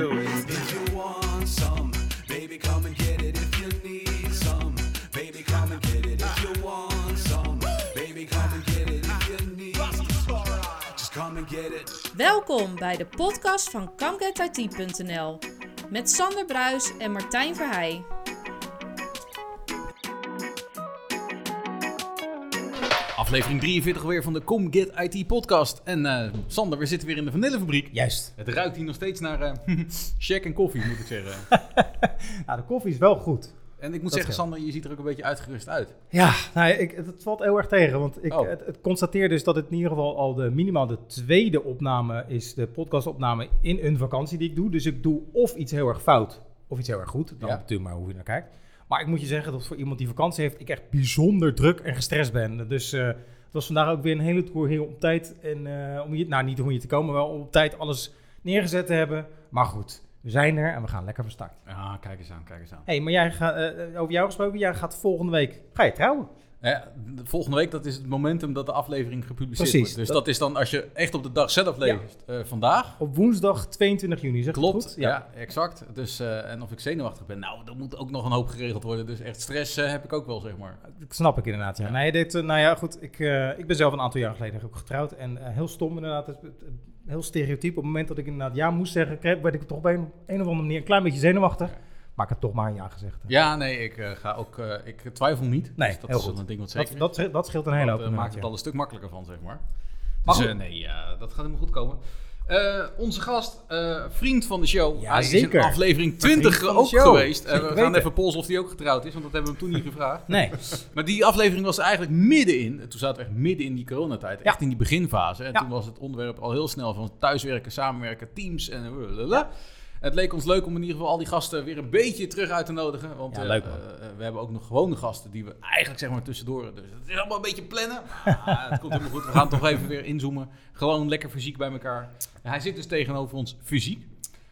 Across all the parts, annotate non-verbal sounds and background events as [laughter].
do it. If you want some, baby, come and get it. If you need some, baby, come and get it. If you want some, baby, come and get it. If you need, just come and get it. Welkom bij de podcast van ComeGetIT.nl met Sander Bruis en Martijn Verheij. Aflevering 43 weer van de Come Get IT podcast. En eh, Sander, we zitten weer in de vanillefabriek. Juist. Het ruikt hier nog steeds naar eh [laughs] check en koffie, moet ik zeggen. [laughs] Nou, de koffie is wel goed. En ik moet Dat zeggen. Sander, je ziet er ook een beetje uitgerust uit. Ja, nou, ik, het, het valt heel erg tegen. Want ik, Oh. het, het constateer dus dat het in ieder geval al de minimaal de tweede opname is. De podcastopname in een vakantie die ik doe. Dus ik doe of iets heel erg fout of iets heel erg goed. Dan Ja. natuurlijk maar hoe je naar kijkt. Maar ik moet je zeggen dat voor iemand die vakantie heeft, ik echt bijzonder druk en gestrest ben. Dus eh, het was vandaag ook weer een hele tour hier op tijd. En eh, om hier, nou niet om hier te komen, maar wel op tijd alles neergezet te hebben. Maar goed, we zijn er en we gaan lekker van start. Ja, kijk eens aan, kijk eens aan. hey, maar jij gaat, eh, over jou gesproken, jij gaat volgende week, ga je trouwen? Ja, de volgende week, dat is het momentum dat de aflevering gepubliceerd Precies. wordt. Dus Dat- dat, is dan als je echt op de dag zelf leeft. eh, vandaag. Op woensdag 22 juni, zeg Klopt, goed? ja. exact. Dus, eh, en of ik zenuwachtig ben, nou, er moet ook nog een hoop geregeld worden. Dus echt stress eh, heb ik ook wel, zeg maar. Dat snap ik inderdaad, ja. Ja. Nee, dit, nou ja, goed, ik, ik ben zelf een aantal jaar geleden ook getrouwd. En heel stom inderdaad, het, heel stereotyp. Op het moment dat ik inderdaad ja moest zeggen, werd ik toch op een, een of andere manier een klein beetje zenuwachtig. Ja. Maar ik heb toch maar een ja gezegd. Ja, nee, ik eh, ga ook, eh, ik twijfel niet. Nee, dus dat heel is goed. een ding wat zeker dat, dat, dat scheelt een hele Dat hoop eh, maakt inderdaad, het al een stuk makkelijker van, zeg maar. Maar Dus nee, ja, dat gaat helemaal goed komen. Onze gast, vriend van de show. Ja, Hij is zeker. in aflevering Vriend 20 van de ook geweest. We gaan weten. even polsen of hij ook getrouwd is, want dat hebben we hem toen niet gevraagd. Nee, Maar die aflevering was eigenlijk middenin. Toen zaten we echt midden in die coronatijd. Echt Ja. in die beginfase. En Ja. toen was het onderwerp al heel snel van thuiswerken, samenwerken, teams en blablabla. Het leek ons leuk om in ieder geval al die gasten weer een beetje terug uit te nodigen. Want Ja, eh, leuk, man. eh, we hebben ook nog gewone gasten die we eigenlijk zeg maar tussendoor. Dus het is allemaal een beetje plannen. Maar [laughs] het komt helemaal goed. We gaan toch even weer inzoomen. Gewoon lekker fysiek bij elkaar. Hij zit dus tegenover ons fysiek.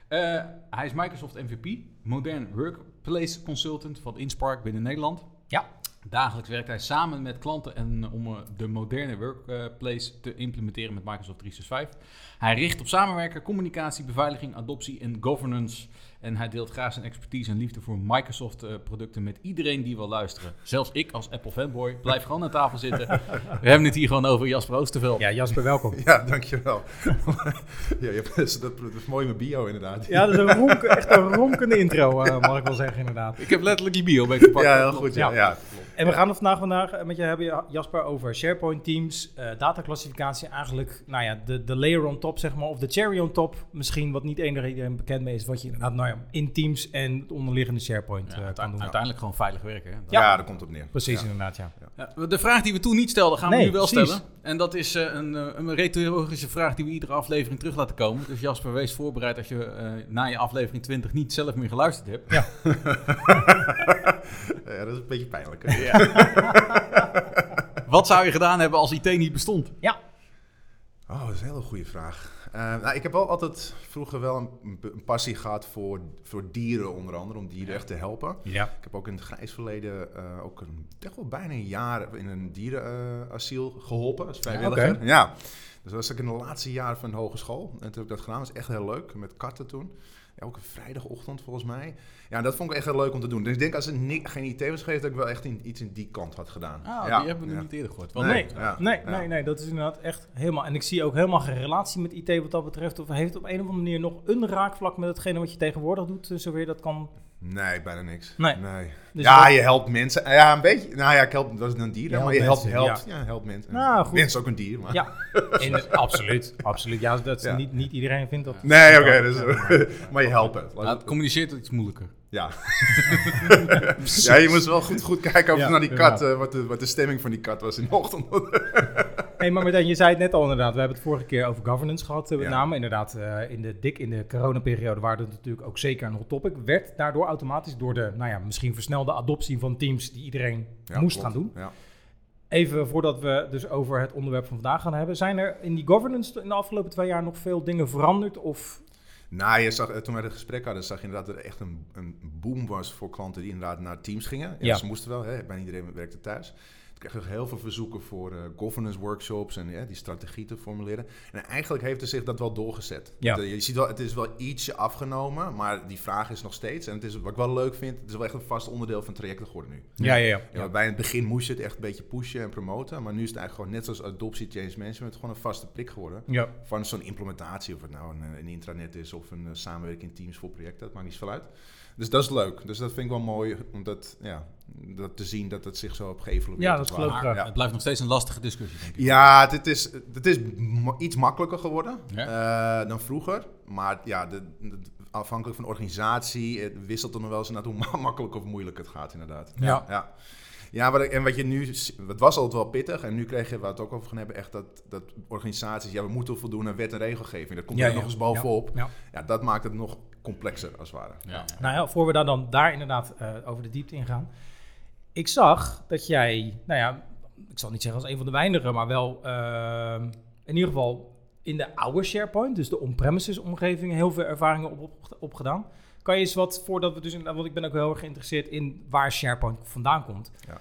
Eh, hij is Microsoft MVP, Modern Workplace Consultant van Inspark binnen Nederland. ja. Dagelijks werkt hij samen met klanten en, eh, om eh, de moderne workplace te implementeren met Microsoft 365. Hij richt op samenwerken, communicatie, beveiliging, adoptie en governance. En hij deelt graag zijn expertise en liefde voor Microsoft eh, producten met iedereen die wil luisteren. Zelfs ik als Apple fanboy blijf gewoon aan tafel zitten. [laughs] We hebben het hier gewoon over Jasper Oosterveld. ja, Jasper, welkom. Ja, dankjewel. [laughs] ja, je hebt, dat, dat is mooi mijn bio inderdaad. Ja, dat is een ronk, echt een ronkende intro, eh, mag ik wel zeggen inderdaad. Ik heb letterlijk die bio meegepakt. Ja, heel goed. Ja, Ja. En we gaan het vandaag, vandaag eh, met je hebben, Jasper, over SharePoint teams, eh dataclassificatie. Eigenlijk, nou ja, de, de layer on top, zeg maar, of de cherry on top. Misschien wat niet iedereen bekend mee is, wat je inderdaad nou ja, in teams en het onderliggende SharePoint Ja, eh, kan doen. uiteindelijk gewoon veilig werken. Hè? Ja. Ja, daar komt het op neer. Precies, Ja. inderdaad, ja. Ja, de vraag die we toen niet stelden, gaan we Nee, nu wel precies. stellen. En dat is eh, een, een retorische vraag die we iedere aflevering terug laten komen. Dus Jasper, wees voorbereid als je eh, na je aflevering 20 niet zelf meer geluisterd hebt. Ja. [laughs] Ja, dat is een beetje pijnlijk. [laughs] Wat zou je gedaan hebben als IT niet bestond? Oh, dat is een hele goede vraag. Eh, nou, ik heb wel altijd vroeger wel een, een passie gehad voor, voor dieren, onder andere, om dieren echt te helpen. Ja. Ik heb ook in het grijs verleden eh, ook een, echt wel bijna een jaar in een dierenasiel geholpen als vrijwilliger. oké. Ja, dus dat was ik in de laatste jaren van de hogeschool. En toen heb ik dat gedaan. Dat was echt heel leuk, met katten toen. Een vrijdagochtend volgens mij. Ja, dat vond ik echt heel leuk om te doen. Dus ik denk als het ni- geen IT was geweest, dat ik wel echt in, iets in die kant had gedaan. Ah, ja, die hebben we ja. niet eerder gehoord. Wel Nee. Ja. Nee, nee, nee, dat is inderdaad echt helemaal. En ik zie ook helemaal geen relatie met IT wat dat betreft. Of heeft op een of andere manier nog een raakvlak met hetgene wat je tegenwoordig doet, eh, zover je dat kan. Nee, bijna niks. Nee. Dus ja, je helpt mensen. Ja, een beetje. Nou ja, ik help, dat is een dier, Je maar je helpt helpt, mensen, helpt, ja. helpt mensen. Nou, goed. Mensen is ook een dier, maar... Ja, [laughs] in, absoluut, absoluut. Ja, dat Ja. niet, niet iedereen vindt dat. Nee, oké, dus, [laughs] maar je helpt het. Nou, het communiceert iets moeilijker. Ja. [laughs] ja, je moest wel goed, goed kijken of Ja, naar die kat, eh, wat, de, wat de stemming van die kat was in de ochtend. Hey, maar Martijn, je zei het net al inderdaad. We hebben het vorige keer over governance gehad, eh, met Ja. name. Inderdaad, eh, in de dik in de coronaperiode waar het natuurlijk ook zeker een hot topic. Werd daardoor automatisch door de, nou ja, misschien versnelde adoptie van teams die iedereen Ja, moest klopt. gaan doen. Ja. Even voordat we dus over het onderwerp van vandaag gaan hebben. Zijn er in die governance in de afgelopen twee jaar nog veel dingen veranderd? Of Nou, je zag, eh, toen we het gesprek hadden, zag je inderdaad dat er echt een, een boom was voor klanten die inderdaad naar teams gingen. Ja, Ja. Ze moesten wel, hè, bijna iedereen werkte thuis. Ik kreeg heel veel verzoeken voor eh, governance workshops en ja, die strategie te formuleren. En eigenlijk heeft er zich dat wel doorgezet. Ja. De- je ziet wel, het is wel ietsje afgenomen, maar die vraag is nog steeds. En het is, wat ik wel leuk vind, het is wel echt een vast onderdeel van trajecten geworden nu. Ja, ja, ja. Ja, bij het begin moest je het echt een beetje pushen en promoten. Maar nu is het eigenlijk gewoon net zoals adoptie, change management, gewoon een vaste prik geworden. Ja. Van zo'n implementatie, of het nou een, een intranet is of een eh, samenwerking in teams voor projecten, dat maakt niet zoveel uit. Dus dat is leuk. Dus dat vind ik wel mooi om dat, ja, dat te zien dat het zich zo op geëvalueerd Ja, dat geloof ik graag. Ja. Het blijft nog steeds een lastige discussie, denk ik. Ja, het is, het is iets makkelijker geworden Ja. eh, dan vroeger. Maar ja, de, de- afhankelijk van de organisatie het wisselt er nog wel eens naar hoe [laughs] ma- makkelijk of moeilijk het gaat, inderdaad. Ja. ja. Ja, wat ik- en wat je nu, het was altijd wel pittig en nu kreeg je, waar we het ook over gaan hebben, echt dat, dat organisaties, ja, we moeten voldoen aan wet en regelgeving. Dat komt Ja, er ja. nog eens bovenop. Ja. Ja. dat maakt het nog complexer, als het ware. Ja, ja. Nou ja, voor we daar dan daar inderdaad eh, over de diepte ingaan. Ik zag dat jij, nou ja, ik zal niet zeggen als een van de weinigen, maar wel ehm, in ieder geval in de oude SharePoint, dus de on-premises omgeving, heel veel ervaringen op, op, opgedaan. Kan je eens wat, voordat we dus, want ik ben ook heel erg geïnteresseerd in waar SharePoint vandaan komt. Ja.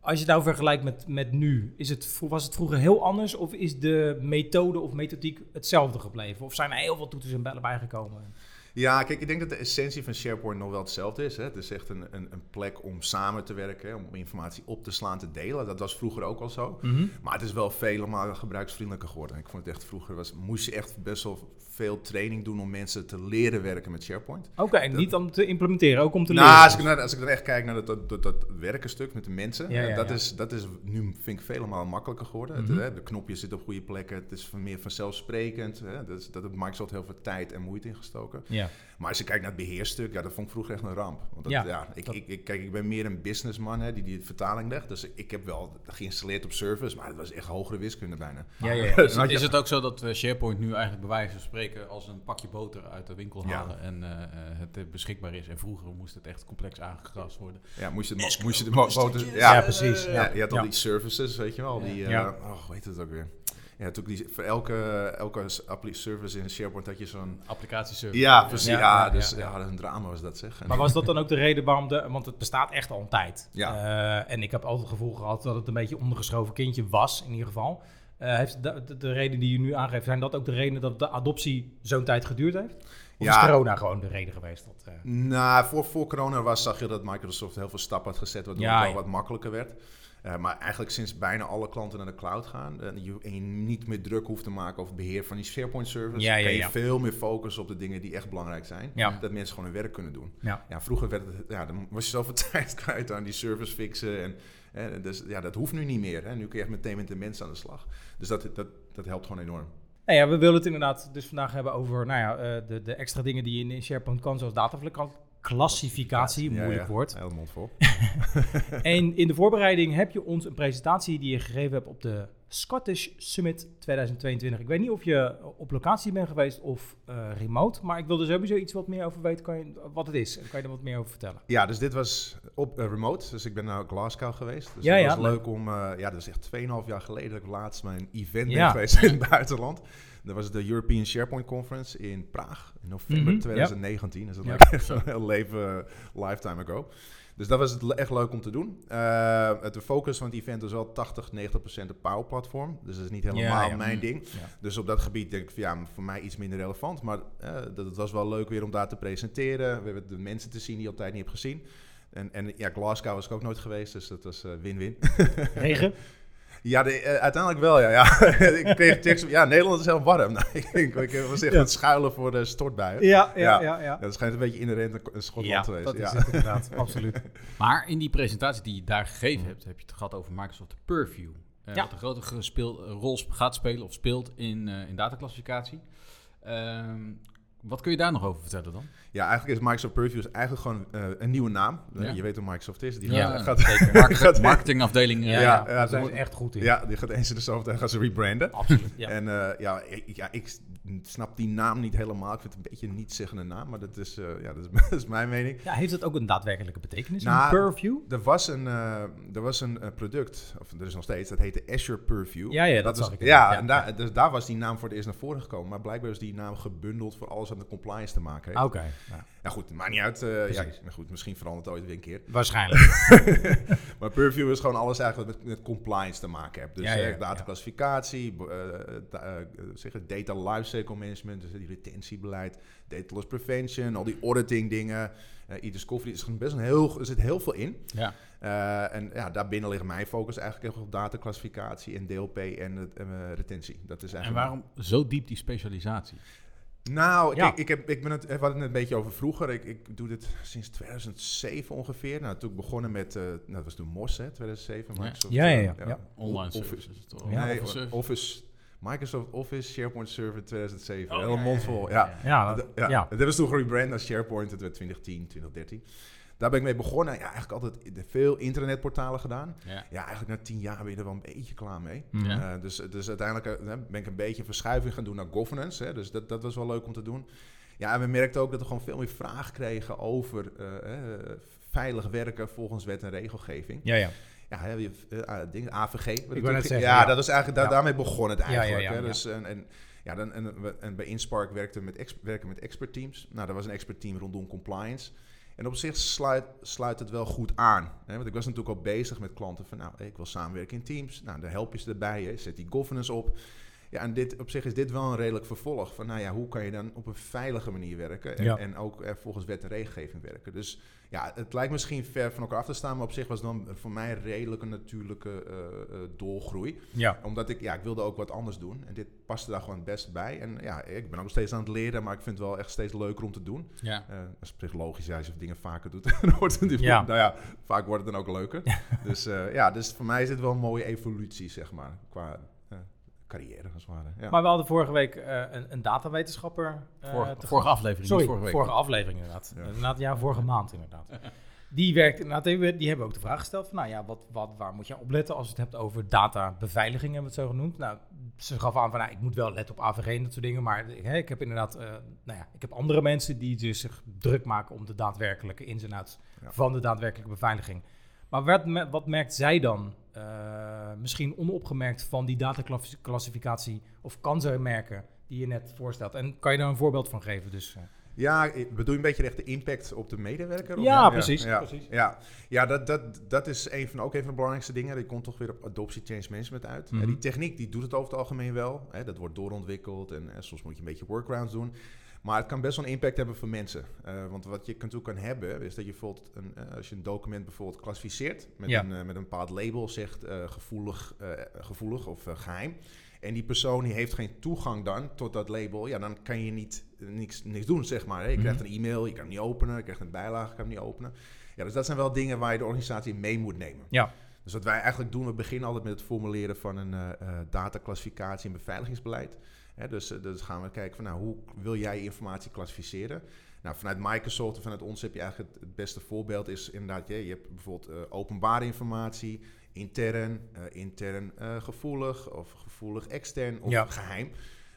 Als je het nou vergelijkt met, met nu, is het, was het vroeger heel anders of is de methode of methodiek hetzelfde gebleven? Of zijn er heel veel toeters en bellen bijgekomen? Ja, kijk, ik denk dat de essentie van SharePoint nog wel hetzelfde is. Hè. Het is echt een, een, een plek om samen te werken, om informatie op te slaan, te delen. Dat was vroeger ook al zo. Maar het is wel vele malen gebruiksvriendelijker geworden. Ik vond het echt vroeger, was, moest je echt best wel veel training doen om mensen te leren werken met SharePoint. Oké, niet om te implementeren, ook om te Nou, leren. als ik, als ik dan echt kijk naar dat, dat, dat, dat werkenstuk met de mensen, Ja, eh, ja, dat, ja. Is, dat is nu, vind ik, vele malen makkelijker geworden. Het, Mhm. hè, de knopjes zitten op goede plekken, het is meer vanzelfsprekend. Hè. Dat, is, dat heeft Microsoft heel veel tijd en moeite ingestoken. Ja. Maar als je kijkt naar het beheerstuk, ja, dat vond ik vroeger echt een ramp. Want dat, Ja, ja, ik, dat- ik, ik, kijk, ik ben meer een businessman hè, die die vertaling legt. Dus ik heb wel geïnstalleerd op service, maar het was echt hogere wiskunde bijna. Ja, ja, ja. [laughs] Is, het- is het ook zo dat SharePoint nu eigenlijk bij wijze van spreken als een pakje boter uit de winkel halen en eh, eh, het eh, beschikbaar is? En vroeger moest het echt complex aangekrast worden. Ja, moest je, de mo- moest je de boten... Ja, Ja, precies. ja, je had al die services, weet je wel. Die, Ja. oh, hoe heet het ook weer? Ja, die, voor elke, elke service in SharePoint had je zo'n... Applicatieservice. Ja, precies. Ja, Ja, ja, dus ja, ja, ja. dat is een drama was dat zeg. Maar was dat dan ook de reden waarom de... Want het bestaat echt al een tijd. Ja. Eh, en ik heb altijd het gevoel gehad dat het een beetje een ondergeschoven kindje was, in ieder geval. Eh, heeft de, de, de reden die je nu aangeeft, zijn dat ook de reden dat de adoptie zo'n tijd geduurd heeft? Of Ja. is corona gewoon de reden geweest? Dat, eh, Nou, voor, voor corona was, zag je dat Microsoft heel veel stappen had gezet, waardoor Ja, het wel ja. wat makkelijker werd. Eh, maar eigenlijk sinds bijna alle klanten naar de cloud gaan en je, en je niet meer druk hoeft te maken over het beheer van die SharePoint servers, Ja, ja, kan je ja. veel meer focussen op de dingen die echt belangrijk zijn. Dat mensen gewoon hun werk kunnen doen. ja. Ja, vroeger werd het, ja, dan was je zoveel [laughs] tijd kwijt aan die service fixen. En, dus, ja, dat hoeft nu niet meer. Hè. Nu kun je echt meteen met de mensen aan de slag. Dus dat, dat, dat helpt gewoon enorm. Nou ja, we willen het inderdaad dus vandaag hebben over nou ja, eh, de, de extra dingen die je in SharePoint kan, zoals dataclassificatie, Ja, moeilijk ja. woord. Heel mond vol. [laughs] En in de voorbereiding heb je ons een presentatie die je gegeven hebt op de Scottish Summit 2022. Ik weet niet of je op locatie bent geweest of eh, remote, maar ik wil er sowieso iets wat meer over weten kan je, wat het is. En kan je er wat meer over vertellen? Ja, dus dit was op eh, remote. Dus ik ben naar Glasgow geweest. Dus Ja, het ja, was leuk. om... eh, ja, dat is echt 2,5 jaar geleden dat ik laatst mijn event Ja. ben geweest in het buitenland. Dat was de European SharePoint Conference in Praag in november Mhm, ja. 2019. Dus dat Ja. lijkt echt [laughs] een heel leven, lifetime ago. Dus dat was het echt leuk om te doen. Eh, het de focus van het event was wel 80, 90 procent de Power Platform. Dus dat is niet helemaal Ja, ja. mijn ding. Ja. Dus op dat gebied denk ik van ja, voor mij iets minder relevant. Maar eh, dat, het was wel leuk weer om daar te presenteren. We hebben de mensen te zien die je op tijd niet hebt gezien. En, en ja, Glasgow was ik ook nooit geweest, dus dat was eh, win-win. Regen? [laughs] ja, de, eh, uiteindelijk wel, ja. ja. [laughs] ik kreeg tekst ja, Nederland is heel warm. [laughs] Nou, ik, ik, ik was echt Ja. aan het schuilen voor de stortbuien. Ja, ja, Ja. ja. ja. Dat schijnt een beetje inherent in Schotland Ja, te wezen. dat is ja. het inderdaad, [laughs] absoluut. Maar in die presentatie die je daar gegeven hebt, heb je het gehad over Microsoft Purview. Ja. Wat een grote gespeel, rol gaat spelen of speelt in, eh in dataclassificatie. Ehm, wat kun je daar nog over vertellen dan? Ja, eigenlijk is Microsoft Purview is eigenlijk gewoon eh, een nieuwe naam. Eh, Ja. Je weet hoe Microsoft is. Die Ja, gaat, zeker. [laughs] Market- marketingafdeling. eh, Ja, Ja, ja, daar zijn ze echt goed in. ja, die gaat eens in de zoveel tijd gaan ze rebranden. Absoluut. Ja. En eh, ja, ik, ja, ik snap die naam niet helemaal. Ik vind het een beetje een niet-zeggende naam, maar dat is, eh, ja, dat is, [laughs] dat is mijn mening. ja, heeft het ook een daadwerkelijke betekenis? Nou, een purview? Er was een, eh, er was een eh, product, of er is nog steeds, dat heette Azure Purview. Ja, ja, dat is- zag ik Ja, en ja. daar, dus daar was die naam voor het eerst naar voren gekomen. Maar blijkbaar is die naam gebundeld voor alle alles wat met compliance te maken heeft. Ah, Oké, Nou goed, maakt niet uit. ja, goed, misschien verandert het ooit weer een keer. waarschijnlijk. [laughs] Maar Purview is gewoon alles eigenlijk wat met, met compliance te maken heeft. Dus Ja, ja, eh, dataclassificatie, lifecycle management, dus die retentiebeleid, data loss prevention, al die auditing dingen, eh e-discovery. Er is gewoon best een heel, er zit heel veel in. Ja. Eh, en ja, daarbinnen ligt mijn focus eigenlijk echt op dataclassificatie en DLP en het, eh, retentie. Dat is En eigenlijk waarom zo diep die specialisatie? nou, Ja. ik, ik, heb, ik ben het, we hadden het net een beetje over vroeger. Ik, ik doe dit sinds 2007 ongeveer. Nou, toen ik begonnen met, eh nou, dat was toen MOS, hè, 2007. Ja. Microsoft, Ja, ja, ja, ja. Online Office. services. toch? Ja, nee, Office. Office, Microsoft Office, SharePoint Server 2007. Oh, Hele ja, mond ja, vol, ja, ja. Ja, Dat- dat- ja. ja. Dat hebben ze toen gerebrand als SharePoint. Het werd 2010, 2013. Daar ben ik mee begonnen. Ja, eigenlijk altijd veel internetportalen gedaan. Ja. Ja, eigenlijk na tien jaar ben je er wel een beetje klaar mee. Mhm. Ja. Eh, dus, dus uiteindelijk eh, ben ik een beetje een verschuiving gaan doen naar governance. Hè, dus dat, dat was wel leuk om te doen. Ja, en we merkten ook dat we gewoon veel meer vraag kregen over eh, eh, veilig werken volgens wet en regelgeving. Ja, ja. Ja, je, eh, ah, ding, AVG. zeggen, ja, ja. dat was eigenlijk, daar, daarmee begon het eigenlijk. hè, dus, en, en, ja, dan, en, en bij Inspark werkten we met, ex, werken met expert teams. Nou, dat was een expert team rondom compliance. En op zich sluit, sluit het wel goed aan. Hè? Want ik was natuurlijk al bezig met klanten van, nou, ik wil samenwerken in teams. Nou, dan help je ze erbij, hè? zet die governance op. Ja, en dit, op zich is dit wel een redelijk vervolg van, nou ja, hoe kan je dan op een veilige manier werken en, Ja. en ook eh, volgens wet en regelgeving werken. Dus ja, het lijkt misschien ver van elkaar af te staan, maar op zich was dan voor mij redelijk een natuurlijke eh, eh, doorgroei. Ja. Omdat ik, ja, ik wilde ook wat anders doen en dit paste daar gewoon het best bij. En ja, ik ben ook nog steeds aan het leren, maar ik vind het wel echt steeds leuker om te doen. Ja. Eh, dat is op zich logisch, ja, als je dingen vaker doet, [laughs] dan wordt het Ja. nou ja, vaak wordt het dan ook leuker. dus eh, ja, dus voor mij is dit wel een mooie evolutie, zeg maar, qua carrière, als het ware. Ja. Maar we hadden vorige week eh, een, een datawetenschapper. eh, Vorige, vorige aflevering, Sorry, niet vorige vorige, week. aflevering inderdaad. Ja. Inderdaad, ja, vorige maand inderdaad. Die werkt inderdaad, die, die hebben ook de vraag gesteld van, nou ja, wat, wat, waar moet je op letten als je het hebt over databeveiliging, hebben we het zo genoemd. Nou, ze gaf aan van, nou, ik moet wel letten op AVG en dat soort dingen, maar hè, ik heb inderdaad, eh, nou ja, ik heb andere mensen die dus zich druk maken om de daadwerkelijke ins en outs Ja. van de daadwerkelijke beveiliging. Maar wat, wat merkt zij dan, eh, misschien onopgemerkt van die dataclassificatie, of kan ze merken die je net voorstelt? En kan je daar een voorbeeld van geven? Dus, eh, Ja, ik- bedoel je een beetje echt de impact op de medewerker? of- Ja, precies, Ja, precies. ja. ja dat, dat, dat is een van, ook een van de belangrijkste dingen. Die komt toch weer op adoptie change management uit. Mhm. En die techniek die doet het over het algemeen wel. Hè, dat wordt doorontwikkeld en, eh, soms moet je een beetje workarounds doen. Maar het kan best wel een impact hebben voor mensen. Eh, want wat je natuurlijk kan hebben, is dat je bijvoorbeeld, een, eh, als je een document bijvoorbeeld klassificeert met, Ja. een, eh, met een bepaald label, zegt gevoelig, gevoelig of eh, geheim. En die persoon die heeft geen toegang dan tot dat label. Ja, dan kan je niet, niks, niks doen, zeg maar. hè. Je krijgt Mhm. een e-mail, je kan hem niet openen. Je krijgt een bijlage, je kan hem niet openen. Ja, dus dat zijn wel dingen waar je de organisatie mee moet nemen. ja. Dus wat wij eigenlijk doen, we beginnen altijd met het formuleren van een dataclassificatie en beveiligingsbeleid. Hè, dus, eh, dus gaan we kijken van nou, hoe wil jij informatie klassificeren? Nou, vanuit Microsoft en vanuit ons heb je eigenlijk het, het beste voorbeeld is inderdaad, je, je hebt bijvoorbeeld eh, openbare informatie, intern, eh, intern gevoelig of gevoelig extern of Ja. geheim.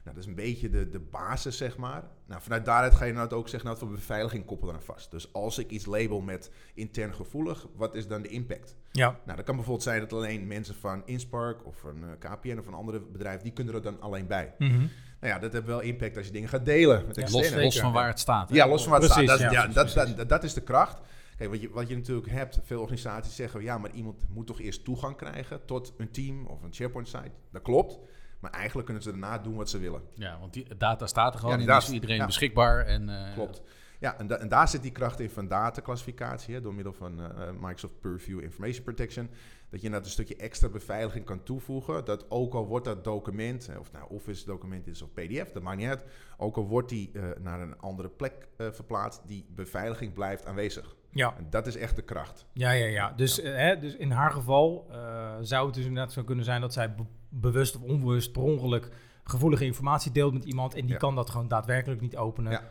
Nou, dat is een beetje de, de basis, zeg maar. Nou, vanuit daaruit ga je nou ook zeggen, nou, voor beveiliging koppelen aan vast. Dus als ik iets label met intern gevoelig, wat is dan de impact? Ja, Nou, dat kan bijvoorbeeld zijn dat alleen mensen van Inspark of een eh, KPN of een andere bedrijf, die kunnen er dan alleen bij. Mhm. Nou ja, dat heeft wel impact als je dingen gaat delen met Ja, Los, los van waar het staat. hè? Ja, los van wat het staat. Dat, ja, ja, dat, precies. dat, dat is de kracht. Kijk, wat je, wat je natuurlijk hebt, veel organisaties zeggen, ja, maar iemand moet toch eerst toegang krijgen tot een team of een SharePoint-site. Dat klopt. Maar eigenlijk kunnen ze daarna doen wat ze willen. Ja, want die data staat er gewoon Ja, en is data- voor iedereen ja. beschikbaar. En, eh, Klopt. Ja, en, da- en daar zit die kracht in van dataclassificatie, door middel van eh, eh, Microsoft Purview Information Protection. Dat je inderdaad een stukje extra beveiliging kan toevoegen. Dat ook al wordt dat document, of nou Office document is of PDF, dat maakt niet uit. Ook al wordt die naar een andere plek verplaatst, die beveiliging blijft aanwezig. Ja. En dat is echt de kracht. Ja, ja, ja. Dus, eh, hè, dus in haar geval eh, zou het dus inderdaad zo kunnen zijn dat zij be- bewust of onbewust per ongeluk gevoelige informatie deelt met iemand en die Ja. kan dat gewoon daadwerkelijk niet openen. Ja,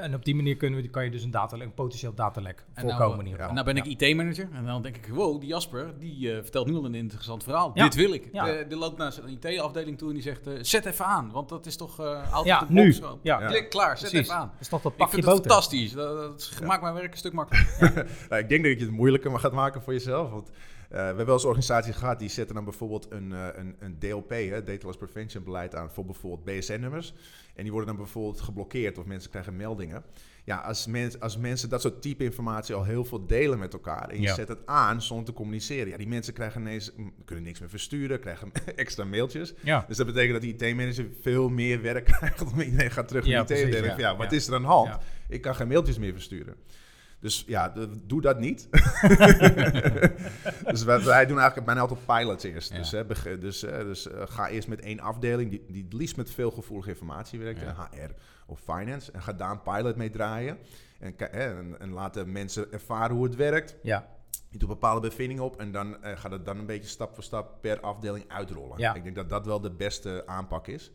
en op die manier kunnen we, kan je dus een, datalek, een potentieel datalek En nou, voorkomen ieder En geval. nou ben ik IT-manager en dan denk ik, wow, die Jasper, die eh, vertelt nu al een interessant verhaal. Ja. Dit wil ik. Ja. Eh, die loopt naar zijn IT-afdeling toe en die zegt, eh, zet even aan, want dat is toch uh, out Ja, nu. box. Zo. Ja. Klik, klaar, zet Precies. even aan. Dat is toch dat Ik pakje vind het boter. fantastisch. Dat, dat maakt mijn werk een stuk makkelijker. [laughs] Nou, ik denk dat je het moeilijker maar gaat maken voor jezelf. Want we hebben wel eens organisaties gehad die zetten dan bijvoorbeeld een, eh, een, een DLP, hè, Data Loss Prevention beleid aan voor bijvoorbeeld BSN-nummers. En die worden dan bijvoorbeeld geblokkeerd of mensen krijgen meldingen. Ja, als, mens, als mensen dat soort type informatie al heel veel delen met elkaar en je Ja. zet het aan zonder te communiceren, ja, die mensen krijgen ineens, mm, kunnen niks meer versturen, krijgen [laughs] extra mailtjes. Ja. Dus dat betekent dat die IT-manager veel meer werk [laughs] krijgt om iedereen gaat terug naar de IT en precies, denkt, ja. ja, wat is er aan de hand? Ik kan geen mailtjes meer versturen. Dus ja, doe dat niet. [laughs] [laughs] dus wij, wij doen eigenlijk bijna altijd pilots eerst. Ja. Dus, hè, dus, dus ga eerst met één afdeling die, die het liefst met veel gevoelige informatie werkt, Ja. HR of finance, en ga daar een pilot mee draaien. En, en, en laat de mensen ervaren hoe het werkt. Ja. Je doet bepaalde bevindingen op en dan eh, gaat het dan een beetje stap voor stap per afdeling uitrollen. Ja. Ik denk dat dat wel de beste aanpak is.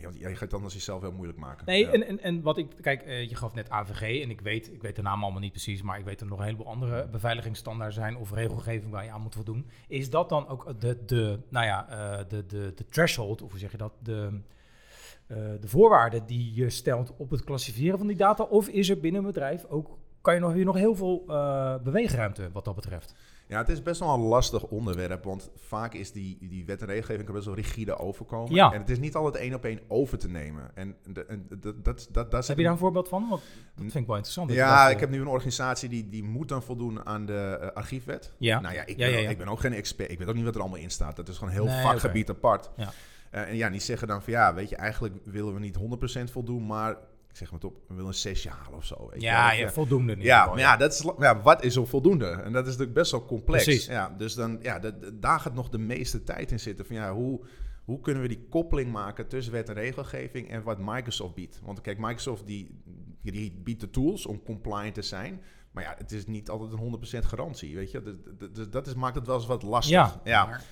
Want je gaat het anders jezelf heel moeilijk maken. Nee, Ja. en, en, en wat ik, kijk, eh, je gaf net AVG en ik weet, ik weet de naam allemaal niet precies, maar ik weet dat er nog een heleboel andere beveiligingsstandaarden zijn of regelgeving waar je aan moet voldoen. Is dat dan ook de, de nou ja, eh, de, de, de threshold, of hoe zeg je dat, de, eh, de voorwaarden die je stelt op het klassificeren van die data? Of is er binnen een bedrijf ook, kan je nog, je nog heel veel eh, beweegruimte wat dat betreft? Ja, het is best wel een lastig onderwerp, want vaak is die, die wet en regelgeving kan best wel rigide overkomen. Ja. En het is niet altijd één op één over te nemen. En, de, en dat, dat, dat, dat Heb je daar een voorbeeld van? Want dat vind ik wel interessant. Ja, ik heb nu een organisatie die, die moet dan voldoen aan de eh, archiefwet. Ja. Nou ja ik, ben, ja, ook- ja. ik ben ook geen expert. Ik weet ook niet wat er allemaal in staat. Dat is gewoon een heel Nee, vakgebied apart. Ja. Eh, en ja, die zeggen dan van ja, weet je, eigenlijk willen we niet 100% voldoen, maar ik zeg maar het op, we willen een zesje halen of zo. Weet je ja, wel. ja, voldoende. ieder Ja, maar ja, dat is, ja, wat is er voldoende? En dat is natuurlijk best wel complex. Precies. Ja, dus dan, ja, dat- dat- daar gaat nog de meeste tijd in zitten. Van, ja, hoe, hoe kunnen we die koppeling maken tussen wet en regelgeving en wat Microsoft biedt? Want kijk, Microsoft die, die biedt de tools om compliant te zijn. Maar ja, het is niet altijd een 100% garantie, weet je. Dus, dus dat is, maakt het wel eens wat lastig. Ja, ja. Maar-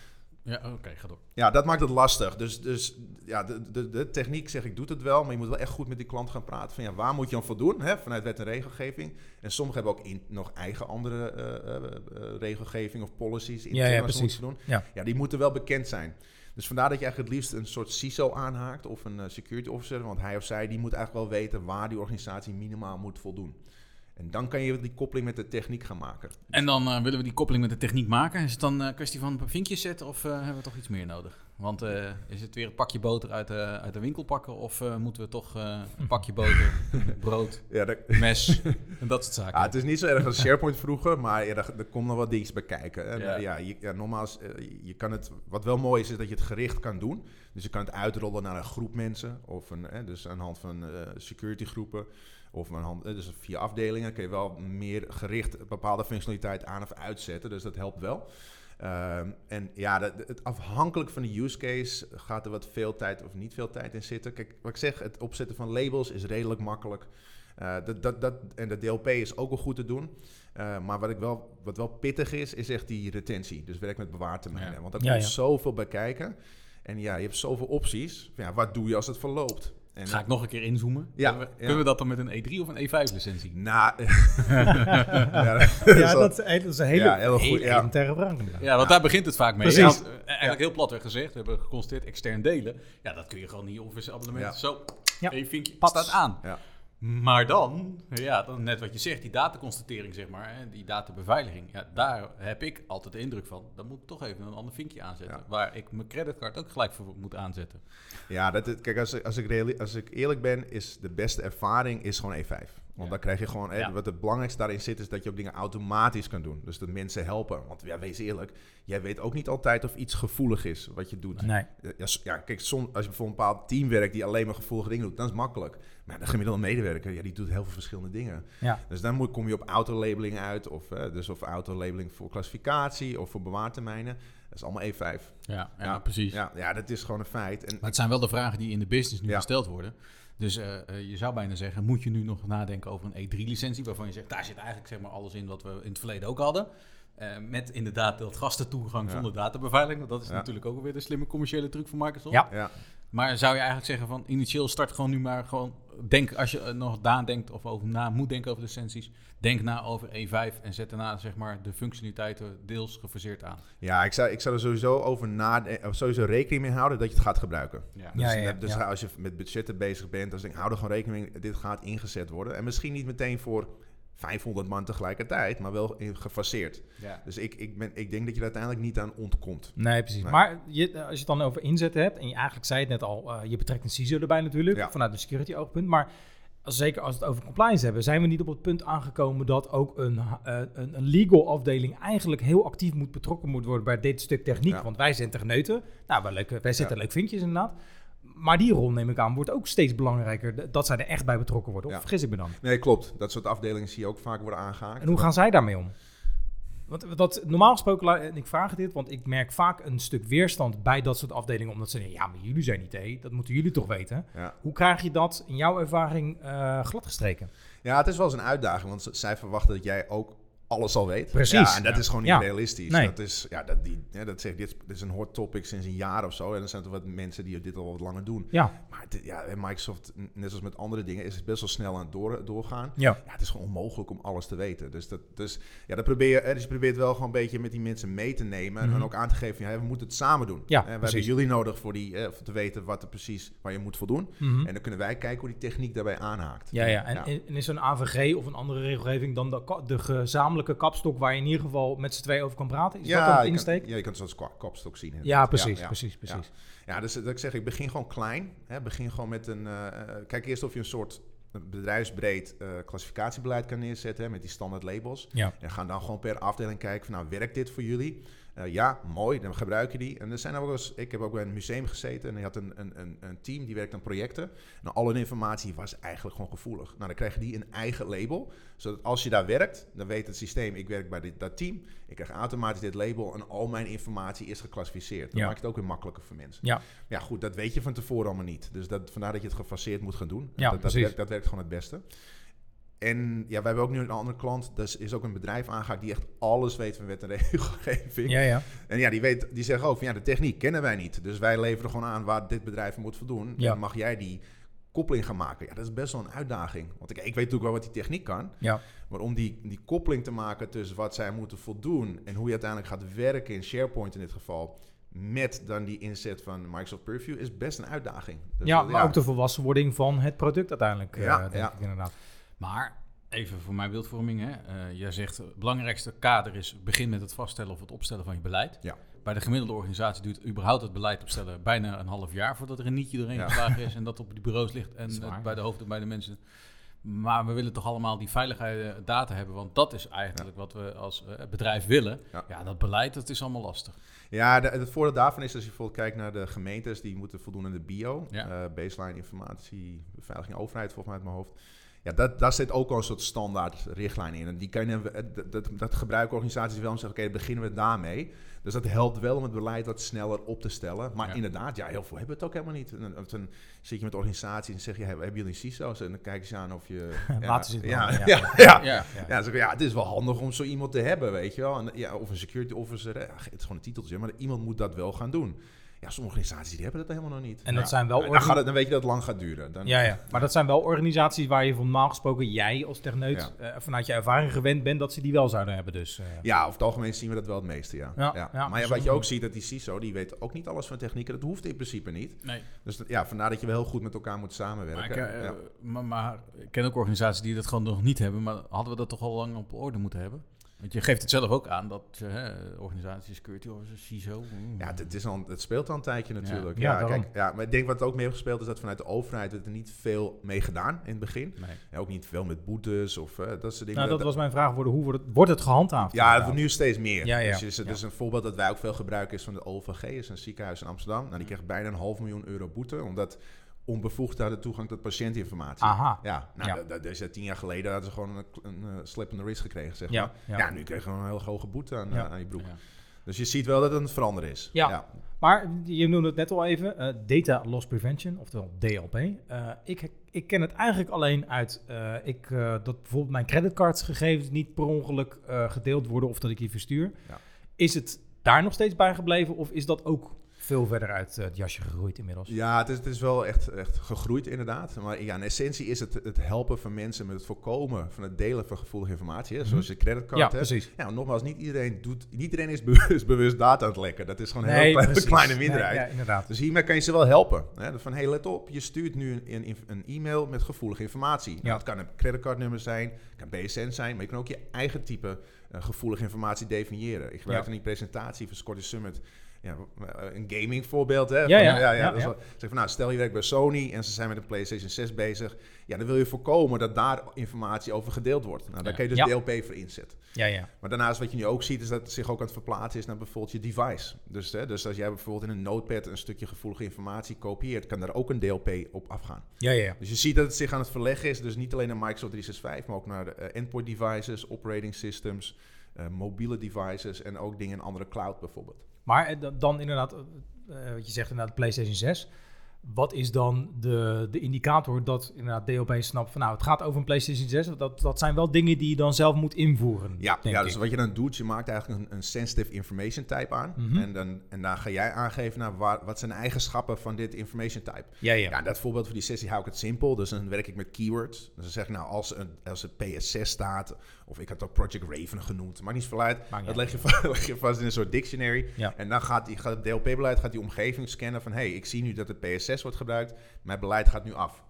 Ja, oké, ga door. Ja, dat maakt het lastig. Dus, dus ja, de, de, de techniek, zeg ik, doet het wel. Maar je moet wel echt goed met die klant gaan praten. Van ja, waar moet je aan voldoen? Hè, vanuit wet en regelgeving. En sommigen hebben ook in, nog eigen andere eh, eh, eh, regelgeving of policies. Ja, ja, ze precies. moeten voldoen. Ja. ja, die moeten wel bekend zijn. Dus vandaar dat je eigenlijk het liefst een soort CISO aanhaakt of een security officer. Want hij of zij die moet eigenlijk wel weten waar die organisatie minimaal moet voldoen. En dan kan je die koppeling met de techniek gaan maken. En dan eh, willen we die koppeling met de techniek maken. Is het dan een kwestie van vinkjes zetten of eh, hebben we toch iets meer nodig? Want eh, is het weer een pakje boter uit de, uit de winkel pakken of eh, moeten we toch eh, een pakje boter, [laughs] brood, Ja, dat, mes [laughs] en dat soort zaken? Ja, het is niet zo erg als SharePoint vroeger, maar ja, er, er komt nog wat dingetjes bij kijken. En, Ja. ja. Je, ja, nogmaals, eh, je kan het, wat wel mooi is, is dat je het gericht kan doen. Dus je kan het uitrollen naar een groep mensen, of een, eh, dus aan de hand van eh, security groepen, of de hand, eh, dus via afdelingen kun je wel meer gericht bepaalde functionaliteit aan of uitzetten. Dus dat helpt wel. Ehm, en ja, dat, het afhankelijk van de use case gaat er wat veel tijd of niet veel tijd in zitten. Kijk, wat ik zeg, het opzetten van labels is redelijk makkelijk. Eh, dat, dat, dat, en de DLP is ook wel goed te doen. Eh, maar wat, ik wel, wat wel pittig is, is echt die retentie. Dus werk met bewaartermijnen. Ja. Want daar Ja, komt ja. zoveel bij kijken. En ja, je hebt zoveel opties. Ja, wat doe je als het verloopt? En, Ga ik nog een keer inzoomen? Ja, Kunnen we, ja. kunnen we dat dan met een E3 of een E5 licentie? Nou, [laughs] [laughs] ja, dat is Ja, wel- dat is, dat is een hele, Ja, heel goed, hele ja. elementaire vraag. Ja, want daar begint het vaak mee. Precies. Eh, eigenlijk heel platweg gezegd, we hebben geconstateerd extern delen. Ja, dat kun je gewoon niet office abonnement. Ja. Zo, Ja. vinkje, staat aan. Ja. Maar dan, ja, dan net wat je zegt, die dataconstatering, zeg maar, hè, die databeveiliging. Ja, daar heb ik altijd de indruk van, dan moet ik toch even een ander vinkje aanzetten. Ja. Waar ik mijn creditcard ook gelijk voor moet aanzetten. Ja, dat, kijk, als, ik- als, ik reali- als ik eerlijk ben, is de beste ervaring is gewoon E5. Want Ja. dan krijg je gewoon, hè, Ja. wat het belangrijkste daarin zit, is dat je ook dingen automatisch kan doen. Dus dat mensen helpen. Want ja, wees eerlijk, jij weet ook niet altijd of iets gevoelig is wat je doet. Nee. Ja, kijk, som, als je bijvoorbeeld een bepaald team werkt die alleen maar gevoelige dingen doet, dan is het makkelijk. Maar de gemiddelde medewerker, ja, die doet heel veel verschillende dingen. Ja. Dus dan moet, kom je op autolabeling uit, of, eh, dus of autolabeling voor klassificatie of voor bewaartermijnen. Dat is allemaal E5. Ja, ja, precies. Ja, ja, dat is gewoon een feit. En, Maar het zijn wel de vragen die in de business nu Ja. gesteld worden. Dus eh, eh, je zou bijna zeggen, moet je nu nog nadenken over een E3-licentie, waarvan je zegt, daar zit eigenlijk zeg maar alles in wat we in het verleden ook hadden. Eh, met inderdaad dat gastentoegang Ja. zonder databeveiliging. Want dat is Ja. natuurlijk ook weer de slimme commerciële truc van Microsoft. Ja. ja. Maar zou je eigenlijk zeggen van initieel start gewoon nu maar gewoon... Denk, als je er nog nadenkt of over na moet denken over licenties... Denk na over E5 en zet daarna zeg maar de functionaliteiten deels gefaseerd aan. Ja, ik zou, ik zou er sowieso over nadenken, of sowieso rekening mee houden dat je het gaat gebruiken. Ja. Dus, Ja, ja, dus ja. als je met budgetten bezig bent, dan denk ik, hou er gewoon rekening mee, dit gaat ingezet worden. En misschien niet meteen voor 500 man tegelijkertijd, maar wel in- gefaseerd. Ja. Dus ik, ik, ben, ik denk dat je er uiteindelijk niet aan ontkomt. Nee, precies. Nee. Maar je, als je het dan over inzetten hebt, en je eigenlijk zei het net al, eh, je betrekt een CISO erbij natuurlijk, Ja. vanuit een security oogpunt. Maar als, zeker als we het over compliance hebben, zijn we niet op het punt aangekomen dat ook een, eh, een, een legal afdeling eigenlijk heel actief moet betrokken moet worden bij dit stuk techniek. Ja. Want wij zijn techneuten. Nou, wij, leuke, wij zetten leuk vinkjes inderdaad. Maar die rol, neem ik aan, wordt ook steeds belangrijker. Dat zij er echt bij betrokken worden. Of Ja. vergis ik me dan? Nee, klopt. Dat soort afdelingen zie je ook vaak worden aangehaakt. En hoe gaan zij daarmee om? Want dat, normaal gesproken, en ik vraag dit, want ik merk vaak een stuk weerstand bij dat soort afdelingen. Omdat ze zeggen, ja, maar jullie zijn IT, dat moeten jullie toch weten. Ja. Hoe krijg je dat in jouw ervaring eh gladgestreken? Ja, het is wel eens een uitdaging, want zij verwachten dat jij ook alles al weet. Precies. Ja, en dat Ja. is gewoon niet Ja. realistisch. Nee. Dat is, ja, dat, die, ja, dat zeg, dit, dit is een hot topic sinds een jaar of zo. En er zijn toch wat mensen die dit al wat langer doen. Ja, Maar dit- ja, en Microsoft, net als met andere dingen, is het best wel snel aan het door, doorgaan. ja. Ja, het is gewoon onmogelijk om alles te weten. Dus, dat, dus ja, dat probeer je, hè, dus je probeert wel gewoon een beetje met die mensen mee te nemen. Mhm. En ook aan te geven, ja, we moeten het samen doen. Ja, Eh, we precies. hebben jullie nodig voor die, eh, voor te weten wat er precies, waar je moet voldoen. Mhm. En dan kunnen wij kijken hoe die techniek daarbij aanhaakt. Ja, ja. En, en is een AVG of een andere regelgeving dan de, de gezamenlijke kapstok waar je in ieder geval met z'n twee over kan praten? Is dat ja, een je insteek? Kan, ja, je kan het zoals kwa- kopstok zien. Ja, precies, Ja, ja. precies, precies. Ja, dus dat ik zeg, ik begin gewoon klein. Hè, begin gewoon met een... eh, eh, kijk eerst of je een soort bedrijfsbreed eh, klassificatiebeleid kan neerzetten hè, met die standaard labels. Ja. En gaan dan gewoon per afdeling kijken van, nou, werkt dit voor jullie? Eh, ja, mooi, dan gebruiken die. En er zijn ook eens, ik heb ook bij een museum gezeten en die had een, een, een, een team die werkt aan projecten. Nou, alle informatie was eigenlijk gewoon gevoelig. Nou, dan krijgen die een eigen label, zodat als je daar werkt, dan weet het systeem, ik werk bij dit, dat team, ik krijg automatisch dit label en al mijn informatie is geclassificeerd. Dan Ja. maakt het ook weer makkelijker voor mensen. Ja. Ja, goed, dat weet je van tevoren allemaal niet. Dus dat, vandaar dat je het gefaseerd moet gaan doen. Ja, dat, dat, werkt, dat werkt gewoon het beste. En ja, wij hebben ook nu een andere klant. Dat is- ook een bedrijf aangehaakt die echt alles weet van wet en [laughs] regelgeving. Ja, ja. En ja, die, weet, die zeggen ook van ja, de techniek kennen wij niet. Dus wij leveren gewoon aan waar dit bedrijf moet voldoen. Ja. En mag jij die koppeling gaan maken? Ja, dat is best wel een uitdaging. Want ik, ik weet natuurlijk wel wat die techniek kan. Ja. Maar om die, die koppeling te maken tussen wat zij moeten voldoen en hoe je uiteindelijk gaat werken in SharePoint in dit geval, met dan die inzet van Microsoft Purview, is best een uitdaging. Dus, ja, eh, maar ook de volwassenwording van het product uiteindelijk, eh, Ja, denk ja. ik inderdaad. Maar even voor mijn beeldvorming. Hè. Eh, jij zegt het belangrijkste kader is begin met het vaststellen of het opstellen van je beleid. Ja. Bij de gemiddelde organisatie duurt überhaupt het beleid opstellen bijna een half jaar voordat er een nietje doorheen Ja. geslagen is en dat op die bureaus ligt en eh, bij de hoofden bij de mensen. Maar we willen toch allemaal die veiligheid eh, data hebben, want dat is eigenlijk wat we als eh, bedrijf willen. Ja. Ja. dat beleid, dat is allemaal lastig. Ja, de, het voordeel daarvan is als je bijvoorbeeld kijkt naar de gemeentes, die moeten voldoen aan de bio, Ja. eh, baseline informatie, beveiliging, overheid volgens mij uit mijn hoofd. Ja, dat, daar zit ook al een soort standaard richtlijn in. En die kan je, eh, dat, dat, dat gebruiken organisaties wel om te zeggen, oké, beginnen we daarmee. Dus dat helpt wel om het beleid wat sneller op te stellen. Maar Ja. inderdaad, ja, heel veel hebben het ook helemaal niet. En, dan- zit je met organisaties en zeg je, hebben jullie CISO's? En dan kijken ze aan of je... [laughs] Laten ze het ja, [laughs] ja, ja. ja, ja. Ja. Ja, zeg het is wel handig om zo iemand te hebben, weet je wel. En, ja, of een security officer, ja, het is gewoon een titeltje, maar iemand moet dat wel gaan doen. Ja, sommige organisaties die hebben dat helemaal nog niet. En Ja. dat zijn wel Ja, dan, gaat het, dan weet je dat het lang gaat duren. Dan, Ja, ja. Maar dat zijn wel organisaties waar je van normaal gesproken, jij als techneut, eh, vanuit je ervaring gewend bent dat ze die wel zouden hebben. Dus, eh, Ja, over het algemeen zien we dat wel het meeste, ja. Ja, ja. ja, maar ja, wat je ook ziet, dat die CISO, die weet ook niet alles van technieken. Dat hoeft in principe niet. Nee. Dus dat- ja, vandaar dat je wel heel goed met elkaar moet samenwerken. Maar ik, eh, ja. maar, maar ik ken ook organisaties die dat gewoon nog niet hebben, maar hadden we dat toch al lang op orde moeten hebben? Want je geeft het zelf ook aan dat eh, hè, organisatie, security officer, CISO. mm. Ja, het, is al, het speelt al een tijdje natuurlijk. Ja, kijk, ja, maar ik denk wat ook mee heeft gespeeld is dat vanuit de overheid werd er niet veel mee gedaan in het begin. Nee. Ja, ook niet veel met boetes of eh, dat soort dingen. nou, dat was mijn vraag. Worden, hoe wordt het, wordt het gehandhaafd? Ja, dat inderdaad? wordt nu steeds meer. Ja, ja. Dus, is, dus een voorbeeld dat wij ook veel gebruiken is van de OVG, is een ziekenhuis in Amsterdam. Nou, die kreeg bijna een half miljoen euro boete, omdat onbevoegden hadden toegang tot patiëntinformatie. Aha. Ja, nou, Ja. dat, dat is, tien jaar geleden hadden ze gewoon een, een eh, slip in the wrist gekregen, zeg Ja, maar. ja. Ja, nu kregen we een hele hoge boete aan, eh, aan je broek. Dus je ziet wel dat het aan het veranderen is. Ja. Maar je noemde het net al even, eh, Data Loss Prevention, oftewel DLP. Ik, ik ken het eigenlijk alleen uit ik, dat bijvoorbeeld mijn creditcardsgegevens niet per ongeluk gedeeld worden of dat ik die verstuur. Ja. Is het daar nog steeds bij gebleven of is dat ook veel verder uit eh, het jasje gegroeid inmiddels. Ja, het is, het is wel echt, echt gegroeid inderdaad. Maar ja, in essentie is het het helpen van mensen met het voorkomen van het delen van gevoelige informatie. Hè? Zoals je creditcard Mhm. Ja, hebt. precies. Ja, nogmaals, niet iedereen, doet, niet iedereen is [laughs] bewust, bewust data aan het lekken. Dat is gewoon een heel kleine, Nee, minderheid. ja, inderdaad. Dus hiermee kan je ze wel helpen. Hè? Van, hey, let op, je stuurt nu een, een, een e-mail met gevoelige informatie. Nou, Ja. het kan een creditcardnummer zijn, het kan BSN zijn, maar je kan ook je eigen type eh, gevoelige informatie definiëren. Ik gebruik Ja. in die presentatie van Scottish Summit ja, een gaming voorbeeld. Hè? Ja, Van, ja, ja, wel- zeg van, nou, stel je werkt bij Sony en ze zijn met een PlayStation 6 bezig. Ja, dan wil je voorkomen dat daar informatie over gedeeld wordt. Nou, daar kun je dus. DLP voor inzetten. Ja, ja. Maar daarnaast wat je nu ook ziet, is dat het zich ook aan het verplaatsen is naar bijvoorbeeld je device. Dus, hè, dus als jij bijvoorbeeld in een notepad een stukje gevoelige informatie kopieert, kan daar ook een DLP op afgaan. Ja, ja, ja. Dus je ziet dat het zich aan het verleggen is. Dus niet alleen naar Microsoft 365, maar ook naar de, eh, endpoint devices, operating systems, eh, mobiele devices en ook dingen in andere cloud bijvoorbeeld. Maar eh, dan- dan inderdaad, eh, eh, wat je zegt inderdaad, PlayStation 6. Wat is dan de, de indicator dat inderdaad DLP snapt van nou, het gaat over een PlayStation 6. Dat, dat zijn wel dingen die je dan zelf moet invoeren. Ja, ja dus ik. wat je dan doet, je maakt eigenlijk een, een sensitive information type aan. Mhm. en, dan, en daar ga jij aangeven naar waar, wat zijn eigenschappen van dit information type. Ja, ja. Ja, dat voorbeeld voor die sessie hou ik het simpel. Dus dan werk ik met keywords. Dus dan zeg ik nou, als, een, als het PS6 staat, of ik had ook Project Raven genoemd, maakt niet zoveel uit. Dat leg je, [laughs] va- leg je vast in een soort dictionary. Ja. En dan gaat, die, gaat het DLP-beleid gaat die omgeving scannen van, hey, ik zie nu dat het PS6 wordt gebruikt, mijn beleid gaat nu af.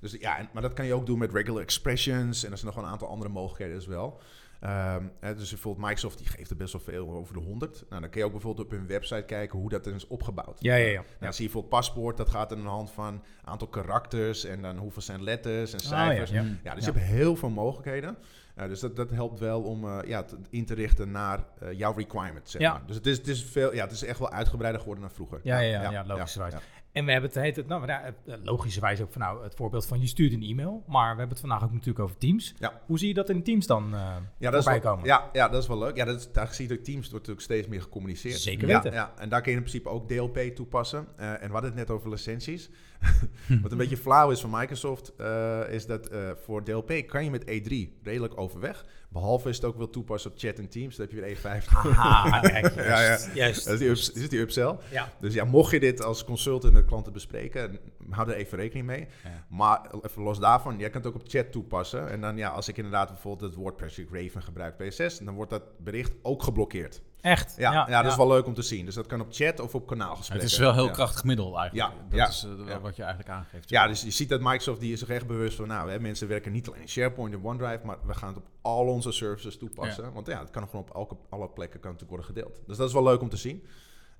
Dus ja, en- maar dat kan je ook doen met regular expressions en er zijn nog wel een aantal andere mogelijkheden as wel. Ehm, hè, dus bijvoorbeeld Microsoft die geeft er best wel veel over de 100. Nou, dan kun je ook bijvoorbeeld op hun website kijken hoe dat is opgebouwd. Ja, ja, ja. Nou, dan zie je bijvoorbeeld paspoort, dat gaat aan de hand van aantal karakters en dan hoeveel zijn letters en Ah, cijfers. ja, ja, ja. dus je hebt heel veel mogelijkheden. Uh, dus dat, dat helpt wel om uh, ja, in te richten naar uh, jouw requirements. Zeg Ja. maar. Dus het is, het, is veel, ja, het is echt wel uitgebreider geworden dan vroeger. Ja, ja, ja, ja, logischerwijs. En we hebben het, heet het nou, ja, eh, logischerwijs ook van nou, het voorbeeld van je stuurt een e-mail. Maar we hebben het vandaag ook natuurlijk over Teams. Ja. Hoe zie je dat in Teams dan eh Ja, dat is voorbij wel, komen? ja, ja, dat is wel leuk. Ja, dat is, daar zie je dat Teams wordt natuurlijk steeds meer gecommuniceerd. Zeker weten. Ja, en daar kun je in principe ook DLP toepassen. Eh, en we hadden het net over licenties. [laughs] Wat een beetje flauw is van Microsoft, eh, is dat eh, voor DLP kan je met E3 redelijk overweg. Behalve is het ook wil toepassen op chat en Teams. Dan heb je weer E5. [laughs] Aha, kijk, [laughs] Ja, ja. juist. juist. Dat is die, ups, dit is die upsell. Ja. Dus ja, mocht je dit als consultant met klanten bespreken, hou er even rekening mee. Ja. Maar even los daarvan, jij kan het ook op chat toepassen. En dan ja, als ik inderdaad bijvoorbeeld het woord Project Raven gebruik PS6, dan wordt dat bericht ook geblokkeerd. Echt? Ja, ja, dat is wel leuk om te zien. Dus dat kan op chat of op kanaalgesprekken. Het is wel heel ja. krachtig middel eigenlijk. Ja, dat ja, is eh, ja. wat je eigenlijk aangeeft. Ja, dus je ziet dat Microsoft die is zich echt bewust van, nou, hè, mensen werken niet alleen in SharePoint en OneDrive, maar we gaan het op al onze services toepassen. Want ja, het kan gewoon op elke, alle plekken kan het worden gedeeld. Dus dat is wel leuk om te zien.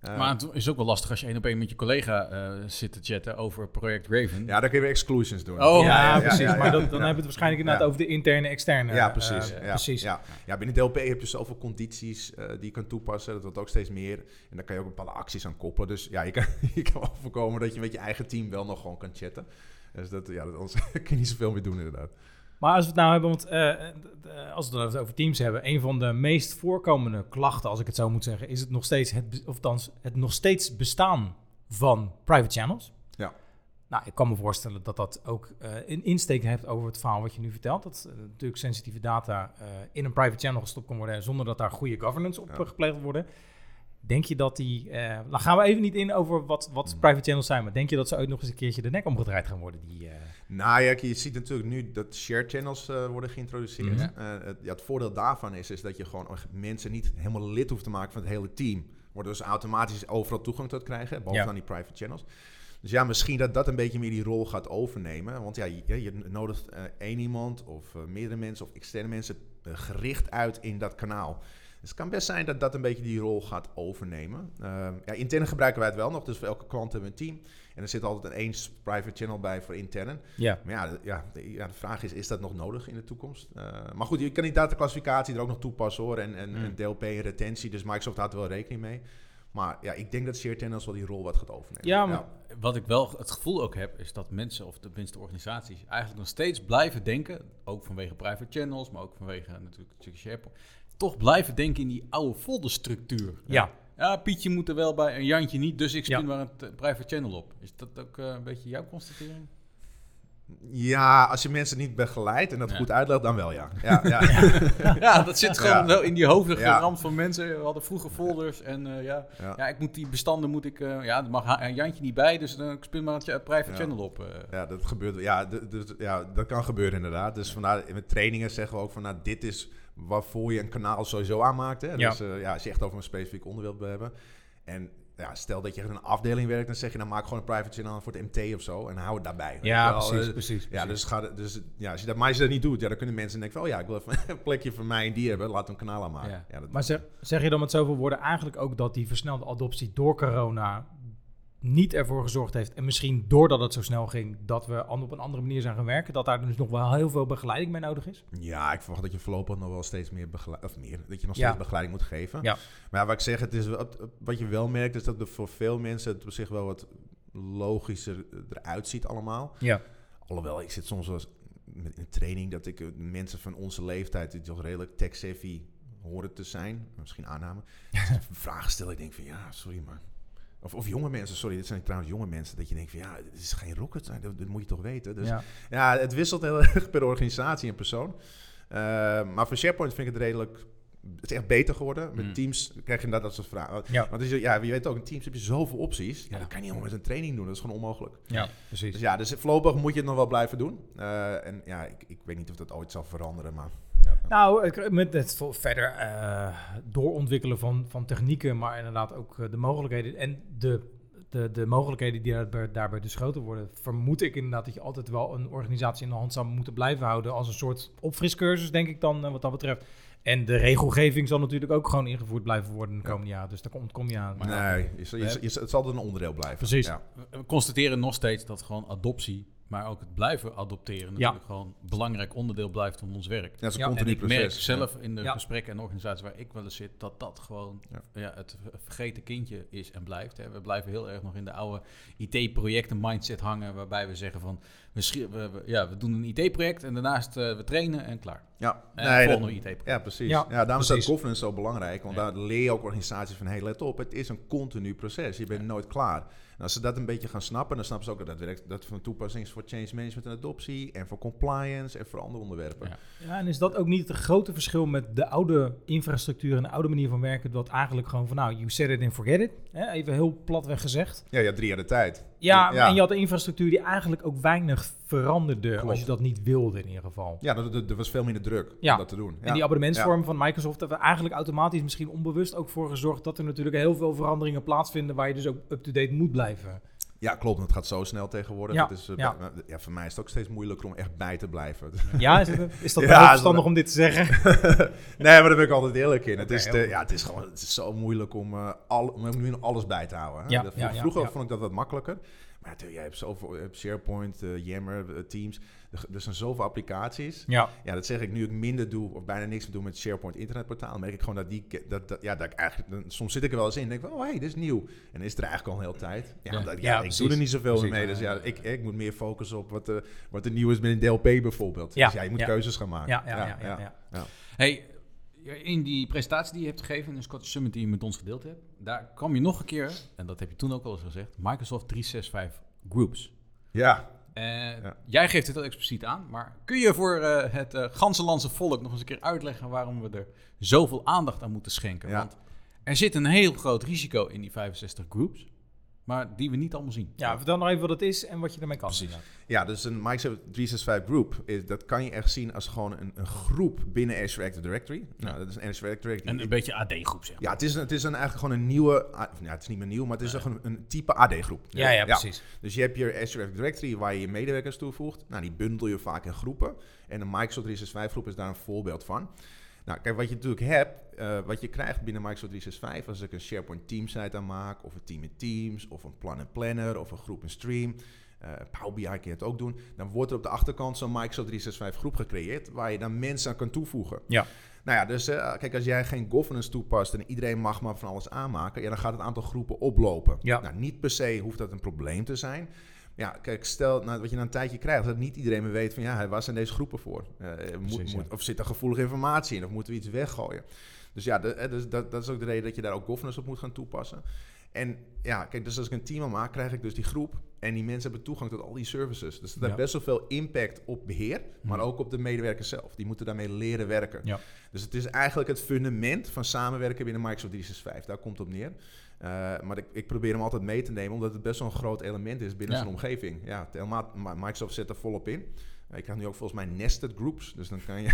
Eh, Maar het is ook wel lastig als je één op één met je collega eh, zit te chatten over project Raven. ja, daar kun je weer exclusions doen. Oh, ja, ja, ja, precies. ja, maar ja, dan, hebben we het waarschijnlijk inderdaad Ja. over de interne, externe. Ja, eh, precies. ja, precies. Ja. ja, binnen DLP heb je zoveel condities eh, die je kan toepassen. Dat wordt ook steeds meer. En daar kan je ook bepaalde acties aan koppelen. Dus ja, je kan, [laughs] je kan wel voorkomen dat je met je eigen team wel nog gewoon kan chatten. Dus dat, ja, dat, anders [laughs] kun je niet zoveel meer doen inderdaad. Maar als we het nou hebben, want eh, eh, als we het over Teams hebben, een van de meest voorkomende klachten, als ik het zo moet zeggen, is het nog steeds het, of althans, het nog steeds bestaan van private channels. Ja. Nou, ik kan me voorstellen dat dat ook eh, een insteek heeft over het verhaal wat je nu vertelt. Dat natuurlijk sensitieve data in een private channel gestopt kan worden zonder dat daar goede governance op Ja. gepleegd wordt worden. Denk je dat die. nou gaan we even niet in over wat, wat Hmm. private channels zijn, maar denk je dat ze ooit nog eens een keertje de nek omgedraaid gaan worden? Die, Nou ja, je ziet natuurlijk nu dat share channels eh, worden geïntroduceerd. Mhm. Eh, het, ja, het voordeel daarvan is, is dat je gewoon mensen niet helemaal lid hoeft te maken van het hele team. Worden dus automatisch overal toegang tot krijgen, behalve Ja. die private channels. Dus ja, misschien dat dat een beetje meer die rol gaat overnemen. Want ja, je, je nodigt eh, één iemand of meerdere mensen of externe mensen gericht uit in dat kanaal. Dus het kan best zijn dat dat een beetje die rol gaat overnemen. Ehm, ja, intern gebruiken wij het wel nog, dus voor elke klant hebben we een team. En er zit altijd een één private channel bij voor intern. ja. Maar ja, de- ja, de, ja, de vraag is, is dat nog nodig in de toekomst? Eh, maar goed, je kan die dataclassificatie er ook nog toepassen hoor. En, en, Mm. en DLP en retentie, dus Microsoft houdt er wel rekening mee. Maar ja, ik denk dat shared channels wel die rol wat gaat overnemen. Ja, maar- Wat ik wel het gevoel ook heb, is dat mensen, of tenminste organisaties, eigenlijk nog steeds blijven denken, ook vanwege private channels, maar ook vanwege natuurlijk SharePoint, toch blijven denken in die oude folderstructuur. Ja. Ja, Pietje moet er wel bij en Jantje niet, dus ik spin Ja. maar een t- private channel op. Is dat ook eh, een beetje jouw constatering? Ja, als je mensen niet begeleidt en dat Ja. goed uitlegt, dan wel ja. [laughs] Ja, ja. [laughs] Ja, dat zit gewoon Ja. wel in die hoofden Ja. geramd van mensen. We hadden vroeger folders en eh, ja, Ja. ja, ik moet die bestanden moet ik, eh, ja, er mag Ha- Jantje niet bij, dus dan spin maar een private Ja. channel op. eh. Ja, dat gebeurt. Ja, d- dus, ja, dat kan gebeuren inderdaad. Dus vandaar met trainingen zeggen we ook van, nou, dit is waarvoor je een kanaal sowieso aanmaakt. Hè? Ja. Dus eh, ja, als je echt over een specifiek onderwerp wil hebben. En ja, stel dat je in een afdeling werkt, dan zeg je, dan maak gewoon een private channel voor het MT of zo. En hou het daarbij. weet Ja, precies, Eh, precies. Ja, precies. dus, ga, dus ja, als je dat, maar als je dat niet doet, ja, dan kunnen mensen denken van, oh ja, ik wil even [laughs] een plekje voor mij en die hebben, laten we een kanaal aanmaken. Ja. Ja. dat, Maar zeg, zeg je dan met zoveel woorden eigenlijk ook dat die versnelde adoptie door corona niet ervoor gezorgd heeft, en misschien doordat het zo snel ging, dat we op een andere manier zijn gaan werken, dat daar dus nog wel heel veel begeleiding bij nodig is? Ja, ik verwacht dat je voorlopig nog wel steeds meer begeleiding, of meer, dat je nog Ja. steeds begeleiding moet geven. Ja. Maar ja, wat ik zeg, het is wat je wel merkt, is dat er voor veel mensen het op zich wel wat logischer eruit ziet allemaal. Ja. Alhoewel, ik zit soms wel eens met een training dat ik eh, mensen van onze leeftijd, die toch redelijk tech-savvy horen te zijn, misschien aanname, [laughs] vragen stellen. Ik denk van, ja, sorry maar. Of, of jonge mensen, sorry, dit zijn trouwens jonge mensen, dat je denkt van, ja, dit is geen rocket dat, dat moet je toch weten. Dus ja. ja, het wisselt heel [laughs] erg per organisatie en persoon. Eh, maar voor SharePoint vind ik het redelijk... Het is echt beter geworden. Met Mm. Teams krijg je inderdaad dat soort vragen. Ja. Want is, ja, je weet ook, in Teams heb je zoveel opties. Ja, dat kan je niet allemaal met een training doen. Dat is gewoon onmogelijk. ja, precies. Dus ja, dus voorlopig moet je het nog wel blijven doen. Eh, en ja, ik, ik weet niet of dat ooit zal veranderen, maar... Nou, ik- met het verder eh, doorontwikkelen van, van technieken, maar inderdaad ook eh, de mogelijkheden en de, de, de mogelijkheden die daarbij, daarbij dus groter worden, vermoed ik inderdaad dat je altijd wel een organisatie in de hand zou moeten blijven houden als een soort opfriscursus, denk ik dan, eh, wat dat betreft. En de regelgeving zal natuurlijk ook gewoon ingevoerd blijven worden in de Ja. komende jaren, dus daar kom, kom je aan. nee, je, je, je- je- het zal een onderdeel blijven. Precies. Ja. We constateren nog steeds dat gewoon adoptie, maar ook het blijven adopteren natuurlijk gewoon een belangrijk onderdeel blijft van ons werk. Ja, dat is een Ja, En continu ik proces. merk zelf in de Ja. gesprekken en organisaties waar ik wel eens zit, dat dat gewoon Ja. ja. het vergeten kindje is en blijft. Hè. We blijven heel erg nog in de oude IT-projecten mindset hangen, waarbij we zeggen van, we, schri- we, we- ja, we doen een IT-project en daarnaast eh, we trainen en klaar. Ja, En nee, dat- volgende IT-project. Ja, precies. Ja, Ja, daarom precies. is dat governance zo belangrijk. Want Ja. daar leer je ook organisaties van... hey, let op, het is een continu proces. Je bent nooit klaar. En als ze dat een beetje gaan snappen... dan snappen ze ook dat dat, werkt, dat van toepassing is voor change management en adoptie... en voor compliance en voor andere onderwerpen. Ja. Ja, en is dat ook niet het grote verschil met de oude infrastructuur en de oude manier van werken, dat eigenlijk gewoon van nou, you set it and forget it, hè? even heel platweg gezegd. Ja, ja, drie jaar de tijd. Ja, en je had een infrastructuur die eigenlijk ook weinig veranderde Klopt. als je dat niet wilde in ieder geval. Ja, er, was veel minder druk Ja. om dat te doen. En die abonnementsvorm van Microsoft hebben eigenlijk automatisch misschien onbewust ook voor gezorgd dat er natuurlijk heel veel veranderingen plaatsvinden waar je dus ook up-to-date moet blijven. Ja, klopt. Het gaat zo snel tegenwoordig. Ja, is, eh, ja. ja, voor mij is het ook steeds moeilijker om echt bij te blijven. [laughs] Ja, is, het, is dat [laughs] Ja, verstandig om dit te zeggen? [laughs] nee, maar daar ben ik altijd eerlijk in. Het, is goed. ja, het is gewoon het is zo moeilijk om, eh al, om nu alles bij te houden. Hè? Vroeger vond ik dat wat makkelijker. Maar ja, jij hebt zoveel, hebt SharePoint, eh, Yammer, eh, Teams. Er, er zijn zoveel applicaties. Ja, Ja, dat zeg ik nu ik minder doe of bijna niks meer doe met SharePoint internetportaal. Merk ik gewoon dat die, dat, dat, ja, dat ik eigenlijk, dan- soms zit ik er wel eens in en denk ik, oh hey, dit is nieuw. En is er eigenlijk al een hele tijd. Ja, Ja. ik- Ja, ik precies. doe er niet zoveel Precies. mee. Dus ja, ik, ik moet meer focussen op wat, er wat er nieuw is een DLP bijvoorbeeld. Ja, Dus ja, je moet keuzes gaan maken. ja, ja, ja. ja, ja. Hey, in die presentatie die je hebt gegeven in de Scottish Summit die je met ons gedeeld hebt, daar kwam je nog een keer, en dat heb je toen ook al eens gezegd, Microsoft 365 Groups. Ja, Eh, Ja. Jij geeft het heel expliciet aan, maar kun je voor eh, het eh ganse landse volk nog eens een keer uitleggen waarom we er zoveel aandacht aan moeten schenken? Ja. Want er zit een heel groot risico in die 65 groups, maar die we niet allemaal zien. Ja, vertel nog even wat het is en wat je ermee kan. Precies. Ja, dus een Microsoft 365 Group, is, dat kan je echt zien als gewoon een, een groep binnen Azure Active Directory. Nou, dat is een Azure Active Directory. En een beetje AD-groep, zeg maar. ja, het is, een, het is een, eigenlijk gewoon een nieuwe, ja, het is niet meer nieuw, maar het is gewoon een, een type AD-groep. Ja, ja, precies. Dus je hebt je Azure Active Directory waar je je medewerkers toevoegt. Nou, die bundel je vaak in groepen. En een Microsoft 365 groep is daar een voorbeeld van. Nou, kijk, wat je natuurlijk hebt, eh, wat je krijgt binnen Microsoft 365, als ik een SharePoint Team site aanmaak, of een team in Teams, of een plan en planner, of een groep in Stream, eh Power BI kun je het ook doen, dan wordt er op de achterkant zo'n Microsoft 365 groep gecreëerd, waar je dan mensen aan kan toevoegen. Ja. Nou ja, dus eh, kijk, als jij geen governance toepast en iedereen mag maar van alles aanmaken, ja, dan gaat het aantal groepen oplopen. Ja. Nou, niet per se hoeft dat een probleem te zijn. Ja, kijk, stel nou, wat je na een tijdje krijgt, dat niet iedereen meer weet van ja, waar zijn deze groepen voor? Eh, moet, ja. moet, of zit er gevoelige informatie in? Of moeten we iets weggooien? Dus ja, de- eh, dus dat, dat is ook de reden dat je daar ook governance op moet gaan toepassen. En ja, kijk, dus als ik een team aan maak, krijg ik dus die groep. En die mensen hebben toegang tot al die services. Dus dat Ja. heeft best wel veel impact op beheer, maar Mhm. ook op de medewerkers zelf. Die moeten daarmee leren werken. Dus het is eigenlijk het fundament van samenwerken binnen Microsoft 365. Daar komt het op neer. Eh, maar ik, ik probeer hem altijd mee te nemen, omdat het best wel een groot element is binnen Ja. zijn omgeving. Ja, helemaal, Microsoft zet er volop in. Eh, Ik krijg nu ook volgens mij nested groups, dus dan kan je...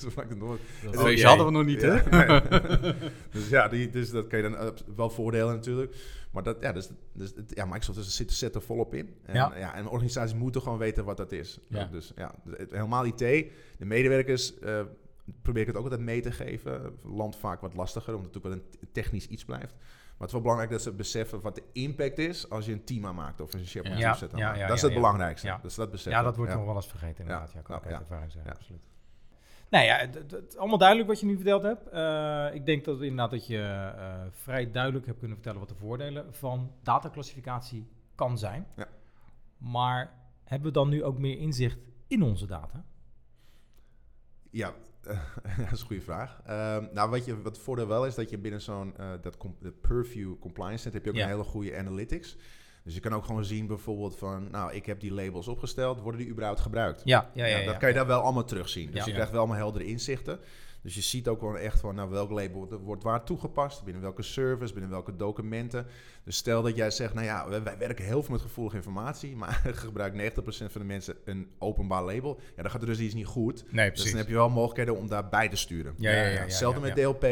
zo vaak het nooit- Dat Oh, feestje jee. hadden we nog niet, hè? Ja. [laughs] [laughs] dus ja, die, dus dat kan je dan eh, wel voordelen natuurlijk. Maar dat, ja, dus, dus, ja, Microsoft dus zit, zit er volop in. En, Ja. ja. en organisaties moeten gewoon weten wat dat is. Ja. Dus ja, helemaal IT. De medewerkers eh, probeer ik het ook altijd mee te geven. Land vaak wat lastiger, omdat het natuurlijk wel een technisch iets blijft. Maar het is wel belangrijk dat ze beseffen wat de impact is als je een team aanmaakt of een SharePoint Ja. Ja, aanmaakt. ja, dat is het belangrijkste. Ja. Dus dat beseffen. Ja, dat wordt nog wel eens vergeten inderdaad. Ja, kan ik uit ervaring zeggen, absoluut. Nou ja, het- allemaal duidelijk wat je nu verteld hebt. Eh, ik denk dat inderdaad dat je eh, vrij duidelijk hebt kunnen vertellen wat de voordelen van dataclassificatie kan zijn. Ja. Maar hebben we dan nu ook meer inzicht in onze data? Ja, [laughs] dat is een goede vraag. Ehm, nou, wat, je, wat het voordeel wel is, dat je binnen zo'n eh, dat Purview Compliance Set heb je ook Ja. een hele goede analytics. Dus je kan ook gewoon zien bijvoorbeeld van, nou, ik heb die labels opgesteld, worden die überhaupt gebruikt? Ja, ja, ja. Ja, dat ja. kan je daar wel allemaal terugzien. Dus je krijgt wel allemaal heldere inzichten. Dus je ziet ook gewoon echt van, nou, welk label wordt, waar toegepast, binnen welke service, binnen welke documenten. Dus stel dat jij zegt, nou ja, wij, wij werken heel veel met gevoelige informatie, maar [laughs] gebruikt 90% van de mensen een openbaar label. Ja, dan gaat er dus iets niet goed. Nee, Dus dan heb je wel mogelijkheden om daar bij te sturen. Ja, ja, ja, ja, Hetzelfde met. DLP.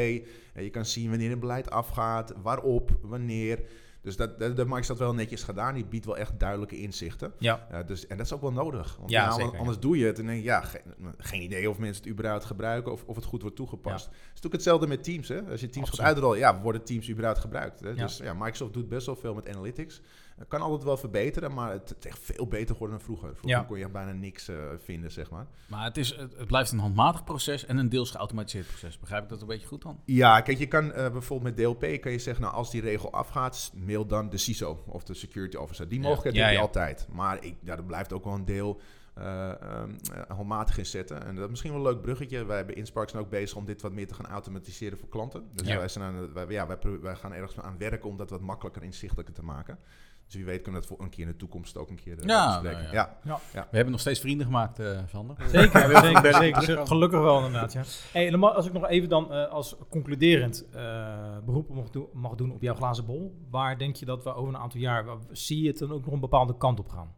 Je kan zien wanneer het beleid afgaat, waarop, wanneer. Dus dat, dat, dat Microsoft wel netjes gedaan. Die biedt wel echt duidelijke inzichten. Ja, Ja, dus, en dat is ook wel nodig. Want Ja, zeker, ja. anders doe je het en denk je, ja, geen, geen idee of mensen het überhaupt gebruiken of, of het goed wordt toegepast. Het is natuurlijk hetzelfde met Teams. Hè? Als je Teams gaat Absoluut. uitrollen, ja, worden Teams überhaupt gebruikt? Hè? Ja. Dus ja, Microsoft doet best wel veel met analytics. Het kan altijd wel verbeteren, maar het is echt veel beter geworden dan vroeger. Vroeger Ja. kon je echt bijna niks eh, vinden, zeg maar. Maar het, is, het, blijft een handmatig proces en een deels geautomatiseerd proces. Begrijp ik dat een beetje goed dan? Ja, kijk, je kan eh, bijvoorbeeld met DLP kan je zeggen, nou, als die regel afgaat, mail dan de CISO of de security officer. Die Ja. mogelijkheid Ja, heb je altijd. Maar ik, ja, er blijft ook wel een deel ehm, eh, handmatig in zetten. En dat is misschien wel een leuk bruggetje. Wij hebben Inspark zijn ook bezig om dit wat meer te gaan automatiseren voor klanten. Dus Ja. wij, zijn aan, wij, ja, wij gaan ergens aan werken om dat wat makkelijker inzichtelijker te maken. Dus wie weet kunnen we dat voor een keer in de toekomst ook een keer eh, Ja, bespreken. nou ja. We hebben nog steeds vrienden gemaakt, eh Sander. Zeker, zeker, zeker. Gelukkig wel inderdaad, ja. Hey, als ik nog even dan eh, als concluderend eh, beroep mag, doen- mag doen op jouw glazen bol, waar denk je dat we over een aantal jaar, zie je het dan ook nog een bepaalde kant op gaan?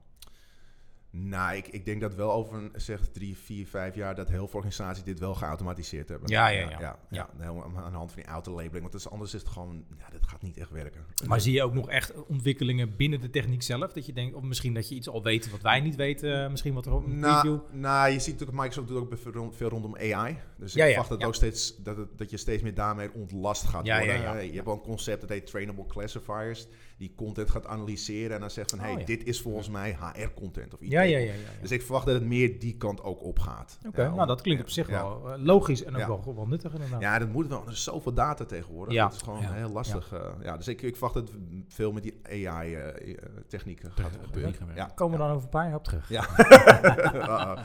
Nou, ik, ik denk dat wel over een, zeg drie, vier, vijf jaar dat heel veel organisaties dit wel geautomatiseerd hebben. Ja, ja, ja. ja, Ja. aan de hand van die autolabeling. Want is, anders is het gewoon, ja, dat gaat niet echt werken. Maar zie je ook nog echt ontwikkelingen binnen de techniek zelf? Dat je denkt, of misschien dat je iets al weet wat wij niet weten, eh, misschien wat er op. Nou, nou, je ziet natuurlijk, Microsoft doet ook veel rond- veel rondom AI. Dus ik verwacht dat, ook steeds, dat, het, dat je steeds meer daarmee ontlast gaat Ja, ja, worden. ja. Je hebt wel een concept, dat heet Trainable Classifiers. Die content gaat analyseren en dan zegt van, Oh, hey, dit is volgens mij HR-content of iets. Ja, ja, ja. Dus ik verwacht dat het meer die kant ook opgaat. Oké, Ja, nou dat klinkt ja, op zich ja. wel eh, logisch en ook Ja. wel, wel nuttig inderdaad. Ja, dat moet wel. Er is zoveel data tegenwoordig. Ja. Dat is gewoon Ja. heel lastig. eh, ja, dus ik, ik verwacht dat veel met die AI-technieken gaat gebeuren. Ja. Komen we dan over een paar jaar op terug. Ja. [laughs]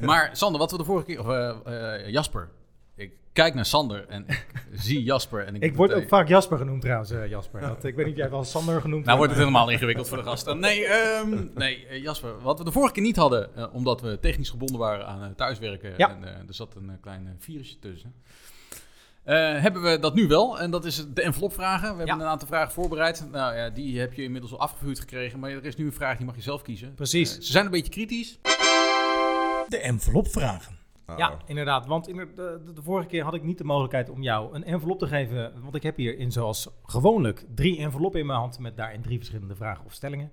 [laughs] Maar Sander, wat we de vorige keer... Of, eh, eh, Jasper. Ik kijk naar Sander en ik [laughs] zie Jasper. En ik, Ik word ook vaak Jasper genoemd trouwens, eh, Jasper. Dat, ik weet niet of jij wel Sander genoemd Nou wordt het wordt, helemaal ingewikkeld voor de gasten. Nee, ehm, nee eh, Jasper, wat we de vorige keer niet hadden, eh, omdat we technisch gebonden waren aan thuiswerken Ja. en eh, er zat een klein virusje tussen. eh, hebben we dat nu wel en dat is de envelopvragen. We hebben een aantal vragen voorbereid. Nou ja, die heb je inmiddels al afgevuurd gekregen, maar er is nu een vraag die mag je zelf kiezen. Precies. Ze zijn een beetje kritisch. De envelopvragen. Uh-oh. Ja, inderdaad. Want in de, de, de vorige keer had ik niet de mogelijkheid om jou een envelop te geven. Want ik heb hier in zoals gewoonlijk drie enveloppen in mijn hand met daarin drie verschillende vragen of stellingen.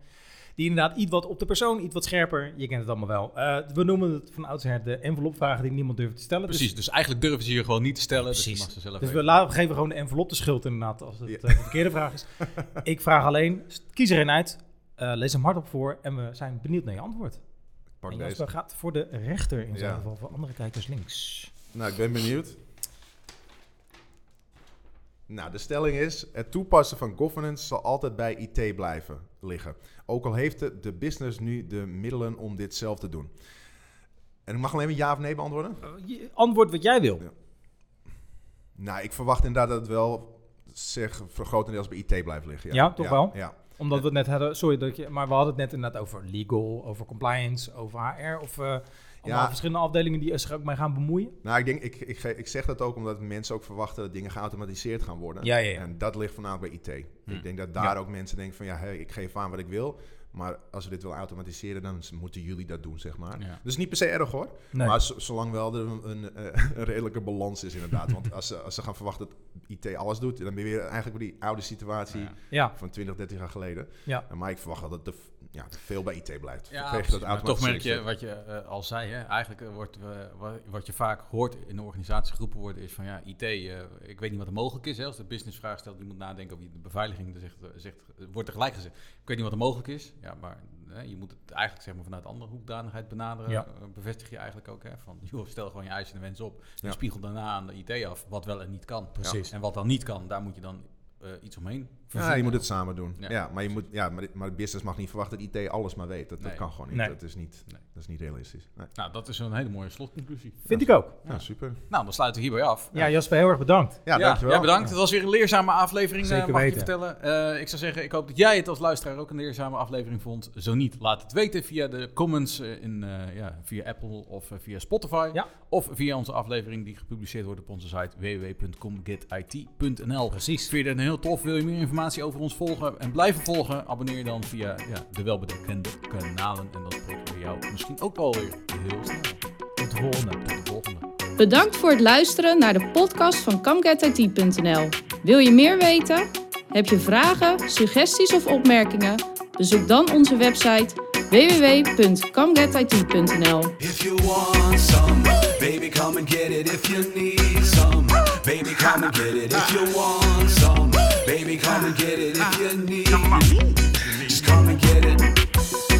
Die inderdaad iets wat op de persoon, iets wat scherper. Je kent het allemaal wel. Eh, we noemen het van oudsher de envelopvragen die niemand durft te stellen. Dus- Precies, dus eigenlijk durven ze hier gewoon niet te stellen. Dus je Precies. mag ze zelf Dus we, laten, geven gewoon de envelop de schuld inderdaad als het Ja. eh, de verkeerde vraag is. [laughs] ik vraag alleen, kies er een uit, eh, lees hem hardop voor en we zijn benieuwd naar je antwoord. Pak en deze. Gaat voor de rechter in zijn Ja. geval, voor andere kijkers links. Nou, ik ben benieuwd. Nou, de stelling is: het toepassen van governance zal altijd bij IT blijven liggen. Ook al heeft de, de business nu de middelen om dit zelf te doen. En ik mag alleen maar ja of nee beantwoorden? Eh, antwoord wat jij wil. Ja. Nou, ik verwacht inderdaad dat het wel zeg grotendeels bij IT blijft liggen. Ja, toch wel? Ja. Omdat we het net hadden, sorry dat je, maar we hadden het net inderdaad over legal, over compliance, over HR of allemaal Ja. verschillende afdelingen die zich ook mee gaan bemoeien. Nou, ik denk, ik, ik, ik zeg dat ook omdat mensen ook verwachten dat dingen geautomatiseerd gaan worden. Ja, ja, ja. En dat ligt voornamelijk bij IT. Hm. Ik denk dat daar ook mensen denken van ja, hey, ik geef aan wat ik wil. Maar als we dit willen automatiseren, dan moeten jullie dat doen, zeg maar. Ja. Dus niet per se erg hoor. Nee. Maar zo- zolang wel er een, een, eh, [laughs] een redelijke balans is inderdaad. Want als ze, als ze gaan verwachten dat IT alles doet, dan ben je weer eigenlijk bij die oude situatie Ja. Van 20, 30 jaar geleden. ja. Maar ik verwacht dat v- ja, veel bij IT blijft. Ja, dat maar toch merk je wat je eh, al zei. Hè? Eigenlijk eh, wordt, eh, wa- wat je vaak hoort in de organisatiegroepen worden is van ja, IT, eh, ik weet niet wat er mogelijk is. Hè? Als de business vraag stelt, die moet nadenken over de beveiliging. Dan zegt, zegt, wordt tegelijk gezegd, ik weet niet wat er mogelijk is. Ja, maar hè, je moet het eigenlijk zeg maar, vanuit andere hoekdanigheid benaderen. Ja. Bevestig je eigenlijk ook. Hè? Van, [laughs] joh, stel gewoon je eisen en wens op. En Ja. spiegel daarna aan de IT af wat wel en niet kan. Precies. En wat dan niet kan, daar moet je dan eh, iets omheen Ja, je moet het samen doen. Ja. Ja, maar, je moet, ja maar, dit- maar de business mag niet verwachten dat IT alles maar weet. Dat, dat kan gewoon niet. Nee. Dat, is niet Nee. dat is niet realistisch. Nee. Nou, dat is een hele mooie slotconclusie. Vind ik ook. Ja, super. Nou, dan sluiten we hierbij af. Ja, Jasper, heel erg bedankt. Ja, Ja, dankjewel. ja, bedankt. Het was weer een leerzame aflevering, eh, Zeker mag ik je weten. vertellen. Eh, ik zou zeggen, ik hoop dat jij het als luisteraar ook een leerzame aflevering vond. Zo niet, laat het weten via de comments eh, in, eh, ja, via Apple of eh, via Spotify. Ja. Of via onze aflevering die gepubliceerd wordt op onze site www.comgetit.nl. Precies. Vind je dit heel tof? Wil je meer informatie over ons volgen en blijven volgen? Abonneer je dan via ja, de welbekende kanalen. En dan spreken we jou misschien ook wel weer heel snel. Tot de volgende. Tot de volgende. Bedankt voor het luisteren naar de podcast van CamGetIT.nl. Wil je meer weten? Heb je vragen, suggesties of opmerkingen? Bezoek dan onze website www.camgetit.nl. If you want some, baby, come and get it. If you need some, baby, come and get it. If you want some, baby, come and get it. If uh, you need, just come and get it.